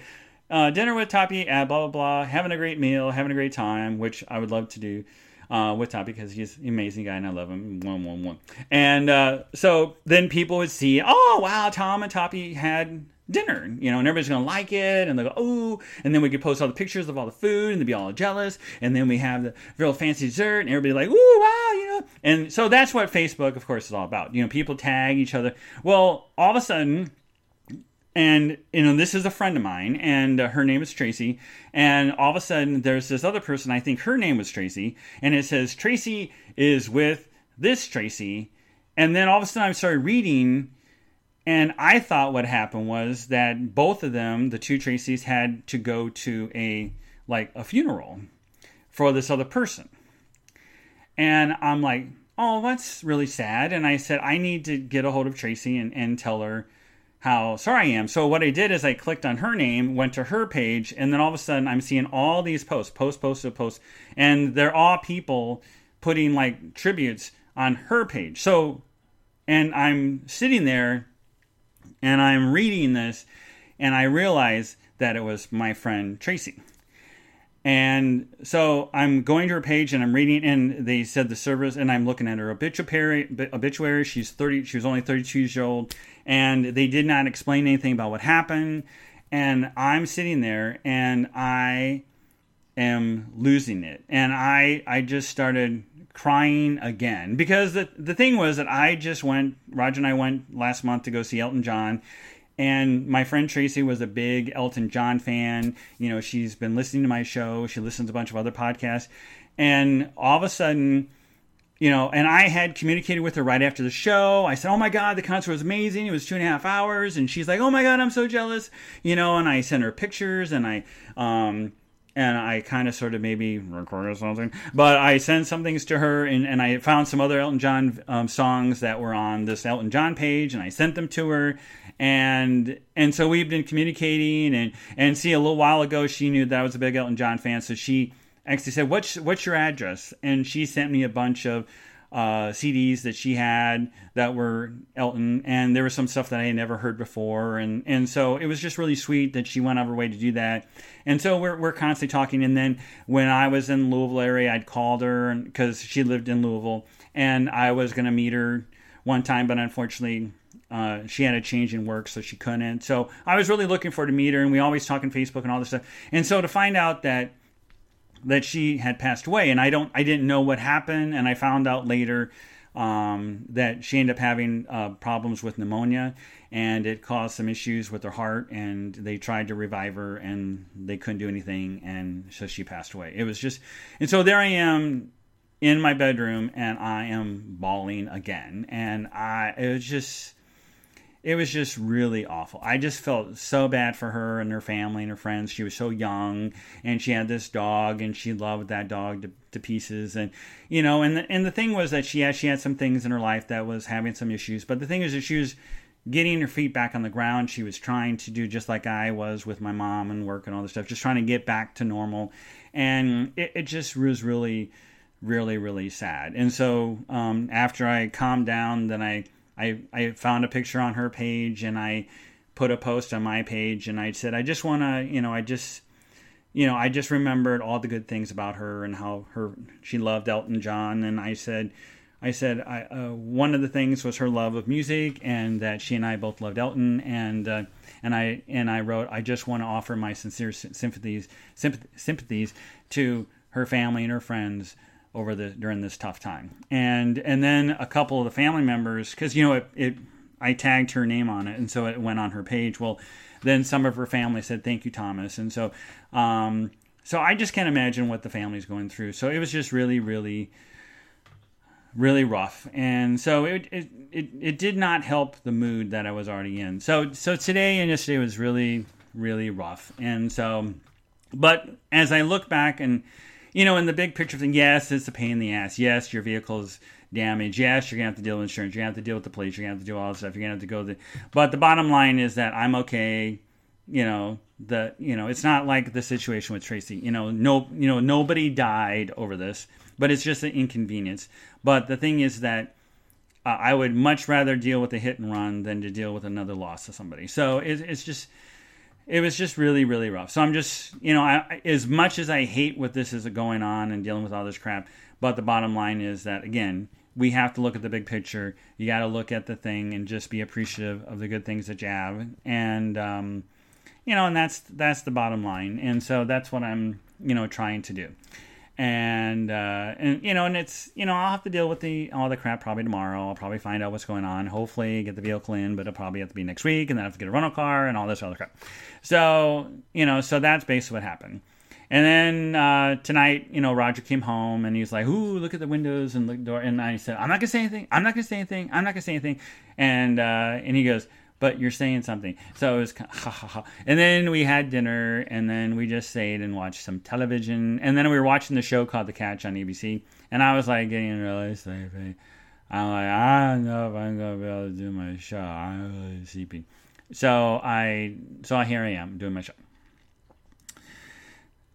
uh, dinner with Toppy at blah, blah, blah, having a great meal, having a great time, which I would love to do uh, with Tom because he's an amazing guy and I love him. One, one, one. And uh, so then people would see, oh, wow, Tom and Toppy had dinner, you know, and everybody's gonna like it, and they go, oh, and then we could post all the pictures of all the food, and they'd be all jealous, and then we have the real fancy dessert, and everybody like, ooh, wow, you know, and so that's what Facebook, of course, is all about. You know, people tag each other. Well, all of a sudden, and you know this is a friend of mine and uh, her name is tracy. And all of a sudden there's this other person i think her name was tracy and it says tracy is with this tracy. And then all of a sudden i started reading and i thought what happened was that both of them the two tracys had to go to a like a funeral for this other person. And i'm like oh that's really sad. And i said i need to get a hold of tracy and, and tell her how sorry I am. So what I did is I clicked on her name, went to her page, and then all of a sudden I'm seeing all these posts, post, post, post, and they're all people putting like tributes on her page. So, and I'm sitting there and I'm reading this, and I realize that it was my friend Tracy. And so I'm going to her page and I'm reading, and they said the service, and I'm looking at her obituary. Obituary. She's 30. She was only 32 years old, and they did not explain anything about what happened. and I'm sitting there and I am losing it. And I I just started crying again because the the thing was that I just went Roger and I went last month to go see Elton John and my friend Tracy was a big Elton John fan. You know, she's been listening to my show. She listens to a bunch of other podcasts. And all of a sudden, you know, and I had communicated with her right after the show. I said, Oh my God, the concert was amazing. It was two and a half hours. And she's like, Oh my God, I'm so jealous. You know, and I sent her pictures and I, um, and I kind of sort of maybe recorded something, but I sent some things to her, and, and I found some other Elton John um, songs that were on this Elton John page, and I sent them to her, and and so we've been communicating, and and see a little while ago she knew that I was a big Elton John fan, so she actually said, "What's what's your address?" And she sent me a bunch of uh, CDs that she had that were Elton, and there was some stuff that I had never heard before, and and so it was just really sweet that she went out of her way to do that, and so we're we're constantly talking. And then when I was in Louisville area, I'd called her because she lived in Louisville, and I was to meet her one time, but unfortunately. Uh, she had a change in work, so she couldn't. So I was really looking forward to meet her, and we always talk on Facebook and all this stuff. And so to find out that that she had passed away, and I don't, I didn't know what happened, and I found out later um, that she ended up having uh, problems with pneumonia, and it caused some issues with her heart, and they tried to revive her, and they couldn't do anything, and so she passed away. It was just, and so there I am in my bedroom, and I am bawling again, and I, it was just it was just really awful. I just felt so bad for her and her family and her friends. She was so young and she had this dog and she loved that dog to, to pieces. And, you know, and the, and the thing was that she had, she had some things in her life that was having some issues. But the thing is that she was getting her feet back on the ground. She was trying to do just like I was with my mom and work and all this stuff, just trying to get back to normal. And it, it just was really, really, really sad. And so um, after I calmed down, then I I, I found a picture on her page and I put a post on my page and I said, I just want to, you know, I just, you know, I just remembered all the good things about her and how her she loved Elton John. And I said, I said, I, uh, one of the things was her love of music and that she and I both loved Elton. And, uh, and I, and I wrote, I just want to offer my sincere sympathies, sympathies to her family and her friends over the during this tough time. And and then a couple of the family members, because you know it, it, I tagged her name on it, and so it went on her page. Well, then some of her family said thank you, Thomas, and so um, so I just can't imagine what the family's going through. So it was just really, really, really rough, and so it it it, it did not help the mood that I was already in. So so today and yesterday was really really rough, and so. But as I look back and you know, in the big picture thing, yes, it's a pain in the ass. Yes, your vehicle's damaged. Yes, you're gonna have to deal with insurance. You're gonna have to deal with the police. You're gonna have to do all this stuff. You're gonna have to go the. But the bottom line is that I'm okay. You know the you know it's not like the situation with Tracy. You know no you know nobody died over this, but it's just an inconvenience. But the thing is that. Uh, I would much rather deal with a hit and run than to deal with another loss to somebody. So it, it's just, it was just really really rough. So i'm just you know I, as much as i hate what this is going on and dealing with all this crap but the bottom line is that again we have to look at the big picture. You got to look at the thing and just be appreciative of the good things that you have. And um, you know and that's that's the bottom line. And so that's what i'm you know trying to do and uh, and you know, and it's you know, I'll have to deal with the all the crap probably tomorrow. I'll probably find out what's going on. Hopefully, get the vehicle in, but it'll probably have to be next week, and then I have to get a rental car and all this other crap. So you know, so that's basically what happened. And then uh, tonight, you know, Roger came home and he was like, "Ooh, look at the windows and the door." And I said, "I'm not gonna say anything. I'm not gonna say anything. I'm not gonna say anything." And uh, and he goes, but you're saying something. So it was ha ha ha. And then we had dinner, and then we just stayed and watched some television. And then we were watching the show called The Catch on ABC. And I was like getting really sleepy. I'm like, I don't know if I'm gonna be able to do my show. I'm really sleepy. So I, so here I am doing my show.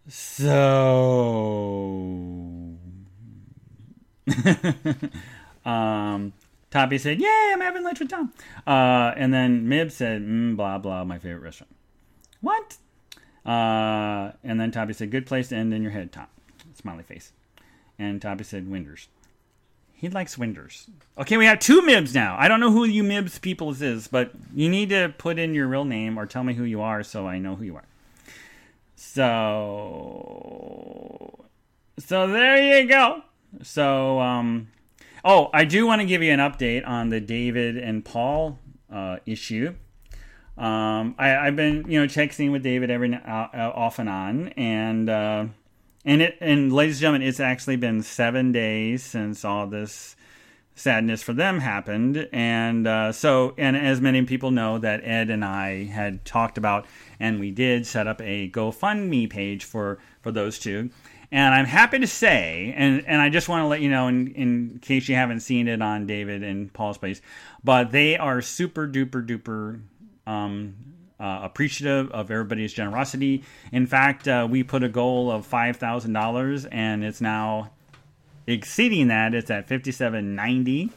So, um, Toppy said, "Yay, I'm having lunch with Tom." Uh, and then Mib said, mm, "Blah blah, my favorite restaurant." What? Uh, and then Toppy said, "Good place to end in your head, Tom." Smiley face. And Toppy said, "Winders." He likes Winders. Okay, we have two Mibs now. I don't know who you Mibs people is, but you need to put in your real name or tell me who you are so I know who you are. So, so there you go. So, um, oh, I do want to give you an update on the David and Paul uh, issue. Um, I, have been, you know, texting with David every uh, uh, off and on, and uh, and it and ladies and gentlemen, it's actually been seven days since all this sadness for them happened, and uh, so and as many people know that Ed and I had talked about, and we did set up a GoFundMe page for for those two. And I'm happy to say, and, and I just want to let you know, in, in case you haven't seen it on David and Paul's place, but they are super duper duper um, uh, appreciative of everybody's generosity. In fact, uh, we put a goal of five thousand dollars, and it's now exceeding that. It's at fifty seven ninety.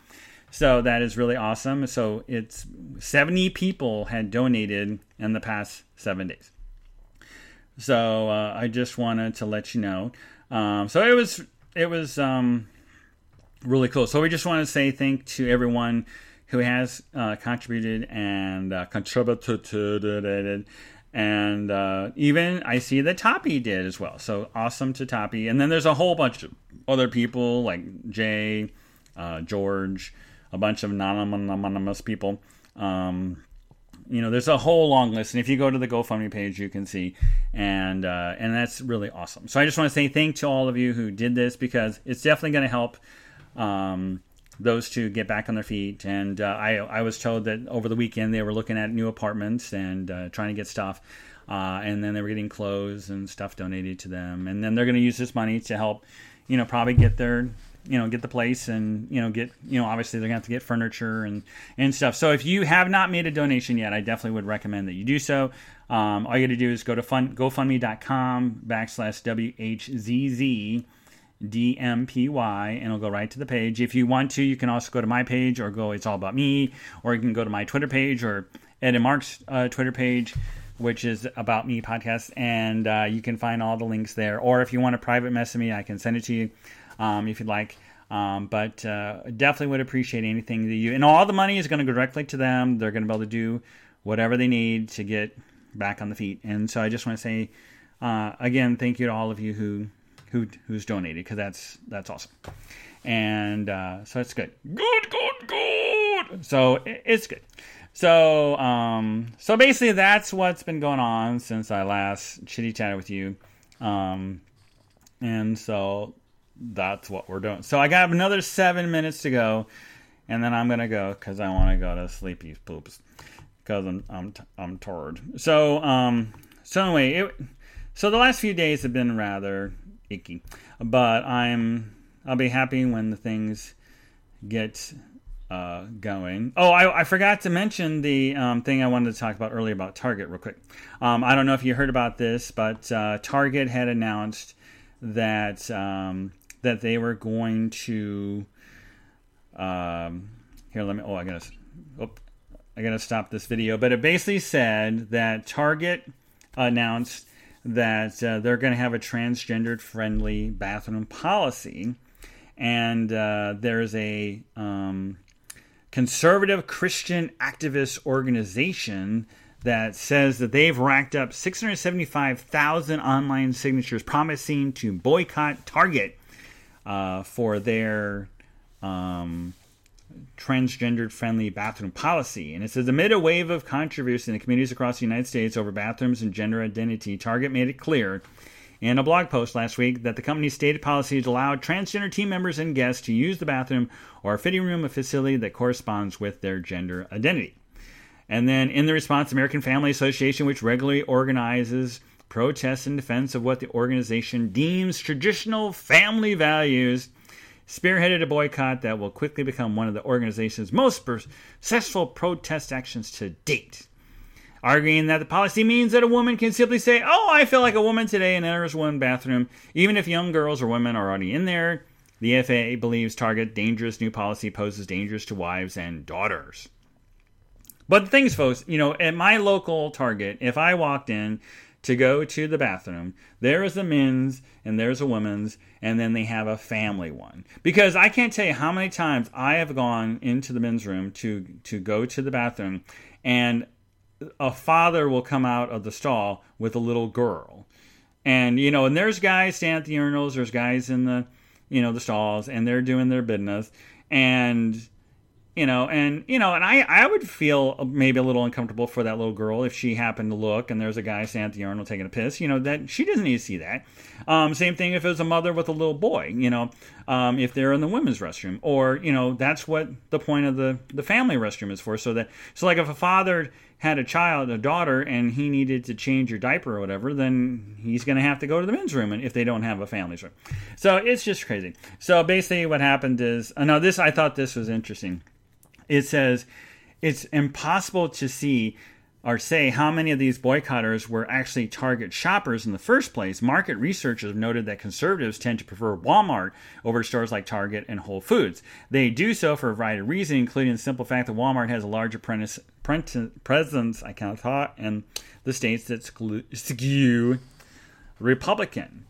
So that is really awesome. So it's 70 people had donated in the past seven days. So uh, I just wanted to let you know. Um, so it was it was um, really cool. So we just want to say thank to everyone who has uh, contributed and uh, contributed. To and uh, even I see that Toppy did as well. So awesome to Toppy. And then there's a whole bunch of other people like Jay, uh, George, a bunch of anonymous people. Um, you know, there's a whole long list, and if you go to the GoFundMe page, you can see, and uh, and that's really awesome. So I just want to say thank to all of you who did this because it's definitely going to help. Um, those two get back on their feet. And uh, I, I was told that over the weekend they were looking at new apartments and uh, trying to get stuff. Uh, and then they were getting clothes and stuff donated to them. And then they're going to use this money to help, you know, probably get their, you know, get the place and, you know, get, you know, obviously they're going to have to get furniture and, and stuff. So if you have not made a donation yet, I definitely would recommend that you do so. Um, all you got to do is go to fund, gofundme.com backslash WHZZ DMPY, and it'll go right to the page. If you want to, you can also go to my page or go It's All About Me, or you can go to my Twitter page or Ed and Mark's uh, Twitter page, which is About Me podcast, and uh, you can find all the links there. Or if you want to private message me, I can send it to you um, if you'd like. Um, but uh, definitely would appreciate anything that you and all the money is going to go directly to them. They're going to be able to do whatever they need to get back on the feet. And so I just want to say uh, again, thank you to all of you who who who's donated because that's that's awesome, and uh, so it's good. Good, good, good. So it's good. So um, so basically that's what's been going on since I last chitty chatted with you, um, and so that's what we're doing. So I got another seven minutes to go, and then I'm gonna go because I want to go to sleepy poops because I'm I'm I'm tired. So um so anyway it. So the last few days have been rather icky. But I'm I'll be happy when the things get uh, going. Oh, I, I, forgot to mention the um, thing I wanted to talk about earlier about Target, real quick. Um, I don't know if you heard about this, but uh, Target had announced that um, that they were going to. Um, here, let me. Oh, I gotta. Oh, I gotta stop this video. But it basically said that Target announced that uh, they're going to have a transgendered friendly bathroom policy. And uh, there's a um, conservative Christian activist organization that says that they've racked up 675,000 online signatures promising to boycott Target uh, for their um, transgendered friendly bathroom policy. And it says amid a wave of controversy in the communities across the United States over bathrooms and gender identity, Target made it clear in a blog post last week that the company's stated policy has allowed transgender team members and guests to use the bathroom or fitting room of facility that corresponds with their gender identity. And then in the response, American Family Association, which regularly organizes protests in defense of what the organization deems traditional family values, spearheaded a boycott that will quickly become one of the organization's most successful protest actions to date. Arguing that the policy means that a woman can simply say, Oh, I feel like a woman today, and enters one bathroom, even if young girls or women are already in there. The FAA believes Target dangerous new policy poses dangers to wives and daughters. But the thing is, folks, you know, at my local Target, if I walked in to go to the bathroom. There is a men's and there's a women's, and then they have a family one. Because I can't tell you how many times I have gone into the men's room to to go to the bathroom, and a father will come out of the stall with a little girl, and you know, and there's guys standing at the urinals, there's guys in the you know the stalls, and they're doing their business, and you know and you know and i i would feel maybe a little uncomfortable for that little girl if she happened to look and there's a guy standing at the urinal taking a piss you know that she doesn't need to see that. Um, same thing if it was a mother with a little boy you know um, if they're in the women's restroom or you know that's what the point of the the family restroom is for. So that so like if a father had a child a daughter and he needed to change your diaper or whatever then he's going to have to go to the men's room and if they don't have a family's room. So it's just crazy. So basically what happened is uh, now this i thought this was interesting it says it's impossible to see or say how many of these boycotters were actually Target shoppers in the first place. Market researchers noted that conservatives tend to prefer Walmart over stores like Target and Whole Foods. They do so for a variety of reasons, including the simple fact that Walmart has a larger presence, I cannot talk, in the states that skew Republican.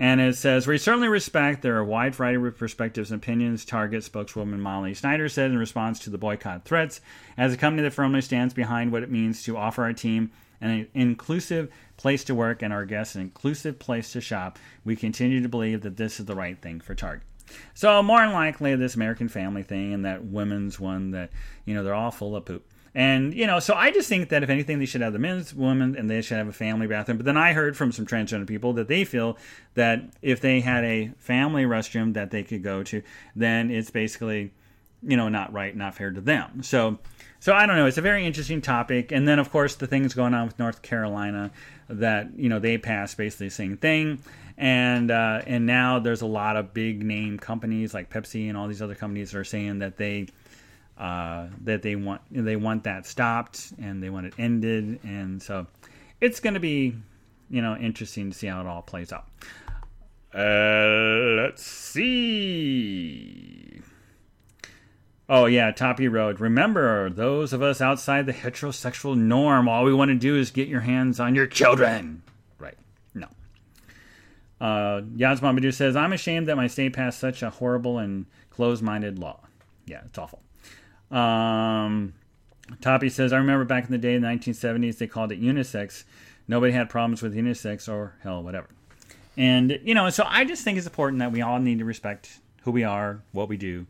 And it says, We certainly respect there are a wide variety of perspectives and opinions, Target spokeswoman Molly Snyder said in response to the boycott threats. As a company that firmly stands behind what it means to offer our team an inclusive place to work and our guests an inclusive place to shop, we continue to believe that this is the right thing for Target. So, more than likely, this American family thing and that women's one that, you know, they're all full of poop. And you know, so I just think that if anything, they should have the men's, women, and they should have a family bathroom. But then I heard from some transgender people that they feel that if they had a family restroom that they could go to, then it's basically, you know, not right, not fair to them. So, so I don't know. It's a very interesting topic. And then, of course, the things going on with North Carolina that you know they passed basically the same thing. And uh, and now there's a lot of big name companies like Pepsi and all these other companies that are saying that they uh, that they want they want that stopped and they want it ended, and so it's going to be you know interesting to see how it all plays out. Uh, let's see. Oh yeah, Toppy Road. Remember, those of us outside the heterosexual norm, all we want to do is get your hands on your children. Right? No. Uh, Yaz Mamadou says, "I'm ashamed that my state passed such a horrible and closed-minded law." Yeah, it's awful. Um, Toppy says, I remember back in the day in the 1970s, they called it unisex. Nobody had problems with unisex or hell, whatever. And, you know, so I just think it's important that we all need to respect who we are, what we do.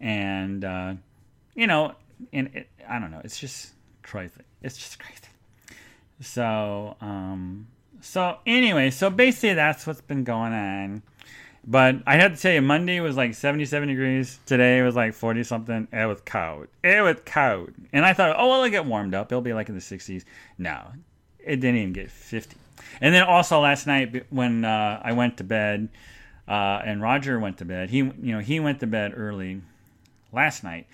And, uh, you know, and it, I don't know, it's just crazy. It's just crazy. So, um, so anyway, so basically that's what's been going on. But I had to tell you, Monday was like 77 degrees. Today was like 40 something. It was cold. It was cold. And I thought, oh, well, it'll get warmed up. It'll be like in the 60s. No, it didn't even get 50. And then also last night when uh, I went to bed uh, and Roger went to bed, he you know he went to bed early last night.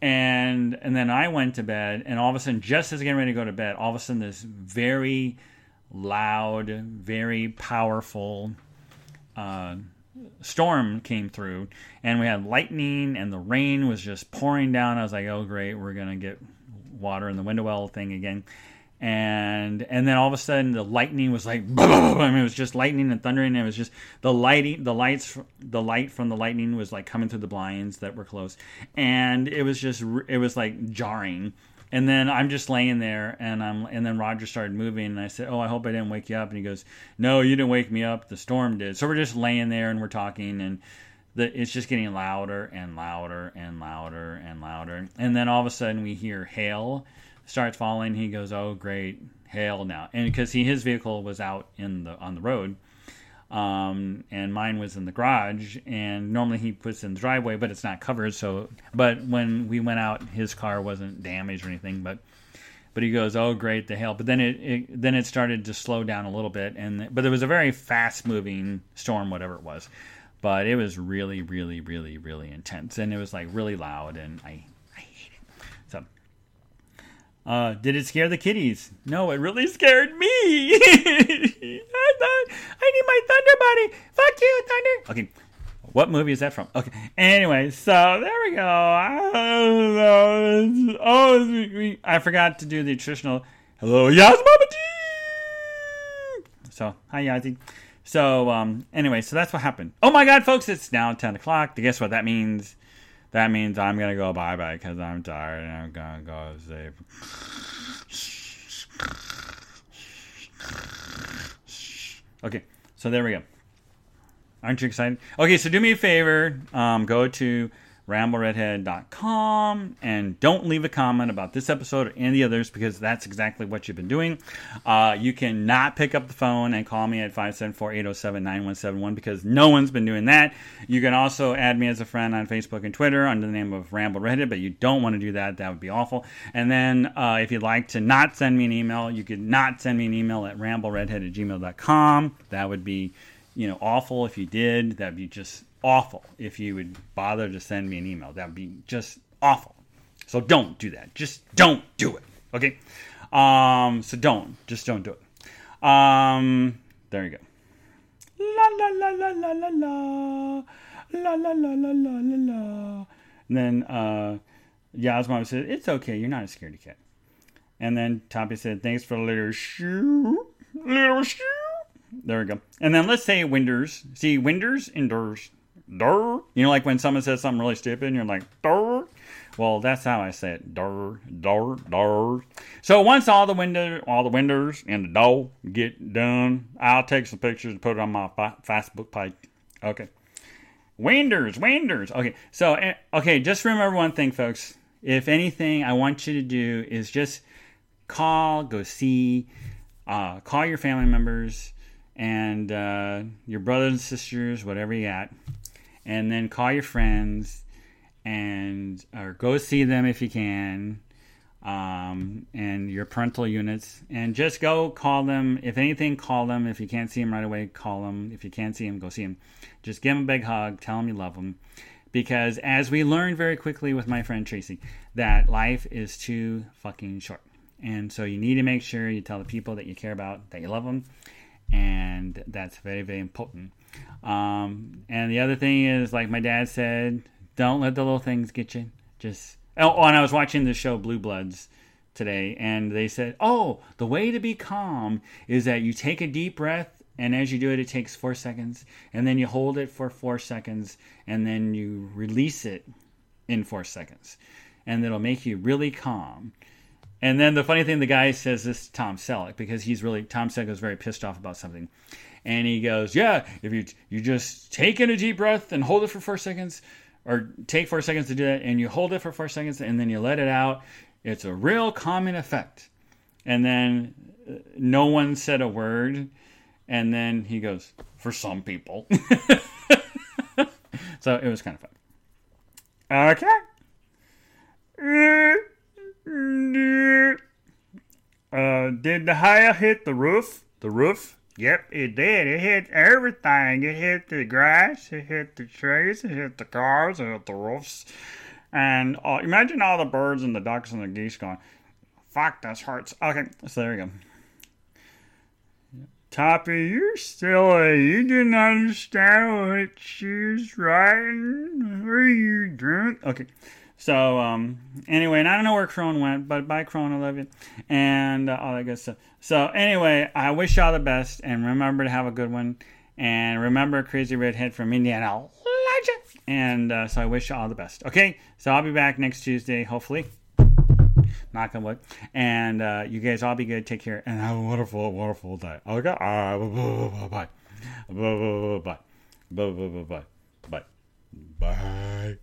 And and then I went to bed, and all of a sudden, just as getting ready to go to bed, all of a sudden, this very loud, very powerful uh, storm came through and we had lightning and the rain was just pouring down. I was like, oh great, we're gonna get water in the window well thing again. And and then all of a sudden the lightning was like, I mean, it was just lightning and thundering. And it was just the lighting, the lights, the light from the lightning was like coming through the blinds that were closed, and it was just it was like jarring. And then I'm just laying there, and I'm, and then Roger started moving, and I said, "Oh, I hope I didn't wake you up." And he goes, "No, you didn't wake me up. The storm did." So we're just laying there and we're talking, and the, it's just getting louder and louder and louder and louder. And then all of a sudden we hear hail starts falling. He goes, "Oh, great, hail now!" And because he his vehicle was out in the on the road, um, and mine was in the garage. And normally he puts in the driveway, but it's not covered. So, but when we went out, his car wasn't damaged or anything. But but he goes, "Oh, great, the hail!" But then it, it then it started to slow down a little bit, and but it was a very fast moving storm, whatever it was. But it was really, really, really, really intense, and it was like really loud, and I I hate it. So uh, did it scare the kitties? No, it really scared me. I thought I need my Thunder Buddy. Fuck you, Thunder. Okay, what movie is that from? Okay, anyway, so there we go. Oh, I forgot to do the traditional hello, Yas So hi Yazzie. So um, anyway, so that's what happened. Oh my God, folks! It's now ten o'clock. Guess what that means? That means I'm gonna go bye bye because I'm tired and I'm gonna go sleep. Okay, so there we go. Aren't you excited? Okay, so do me a favor. Um, go to rambleredhead.com and don't leave a comment about this episode or any others because that's exactly what you've been doing. Uh, you cannot pick up the phone and call me at 574-807-9171 because no one's been doing that. You can also add me as a friend on Facebook and Twitter under the name of Ramble Redhead, but you don't want to do that. That would be awful. And then uh, if you'd like to not send me an email, you could not send me an email at rambleredhead at gmail.com. That would be, you know, awful if you did. That'd be just awful if you would bother to send me an email. That would be just awful. So don't do that. Just don't do it. Okay? Um, so don't. Just don't do it. Um, there you go. La la la la la la la. La la la la la la la. And then uh mom said, It's okay, you're not a scaredy cat. And then Toppy said, Thanks for the little shoe. Little shoe. There we go. And then let's say Winders. See, Winders indoors. Durr. You know, like when someone says something really stupid and you're like, durr. Well, that's how I say it. Durr, durr, durr. So once all the window, all the windows and the door get done, I'll take some pictures and put it on my Facebook page. Okay. Winders, winders. Okay. So, eh, okay, just remember one thing, folks. If anything, I want you to do is just call, go see, uh, call your family members and uh, your brothers and sisters, whatever you got and then call your friends and or go see them if you can um, and your parental units. And just go call them. If anything call them. If you can't see them right away call them if you can't see them go see them just give them a big hug. Tell them you love them because as we learned very quickly with my friend tracy that life is too fucking short. And so you need to make sure you tell the people that you care about that you love them and that's very very important um, and the other thing is, like my dad said, don't let the little things get you. Just oh, oh, and I was watching the show Blue Bloods today, and they said, oh, the way to be calm is that you take a deep breath, and as you do it, it takes four seconds, and then you hold it for four seconds, and then you release it in four seconds, and it'll make you really calm. And then the funny thing, the guy says this to Tom Selleck because he's really Tom Selleck is very pissed off about something, and he goes, "Yeah, if you you just take in a deep breath and hold it for four seconds, or take four seconds to do that, and you hold it for four seconds, and then you let it out, it's a real calming effect." And then uh, no one said a word, and then he goes, "For some people." so it was kind of fun. Okay. Uh, did the hail hit the roof? The roof? Yep, it did. It hit everything. It hit the grass, it hit the trees, it hit the cars, it hit the roofs. And uh, imagine all the birds and the ducks and the geese going, fuck, this hurts. Okay, so there we go. Toppy, you're still a, you didn't understand what she's writing. Are you drunk? Okay. So um, anyway, and I don't know where Crone went, but bye Crone, I love you, and uh, all that good stuff. So anyway, I wish y'all the best, and remember to have a good one, and remember Crazy Redhead from Indiana. And uh, so I wish you all the best. Okay, so I'll be back next Tuesday, hopefully. Knock on wood. And uh, you guys all be good. Take care and have a wonderful, wonderful day. Okay, uh, bye bye bye bye bye bye bye bye bye bye bye.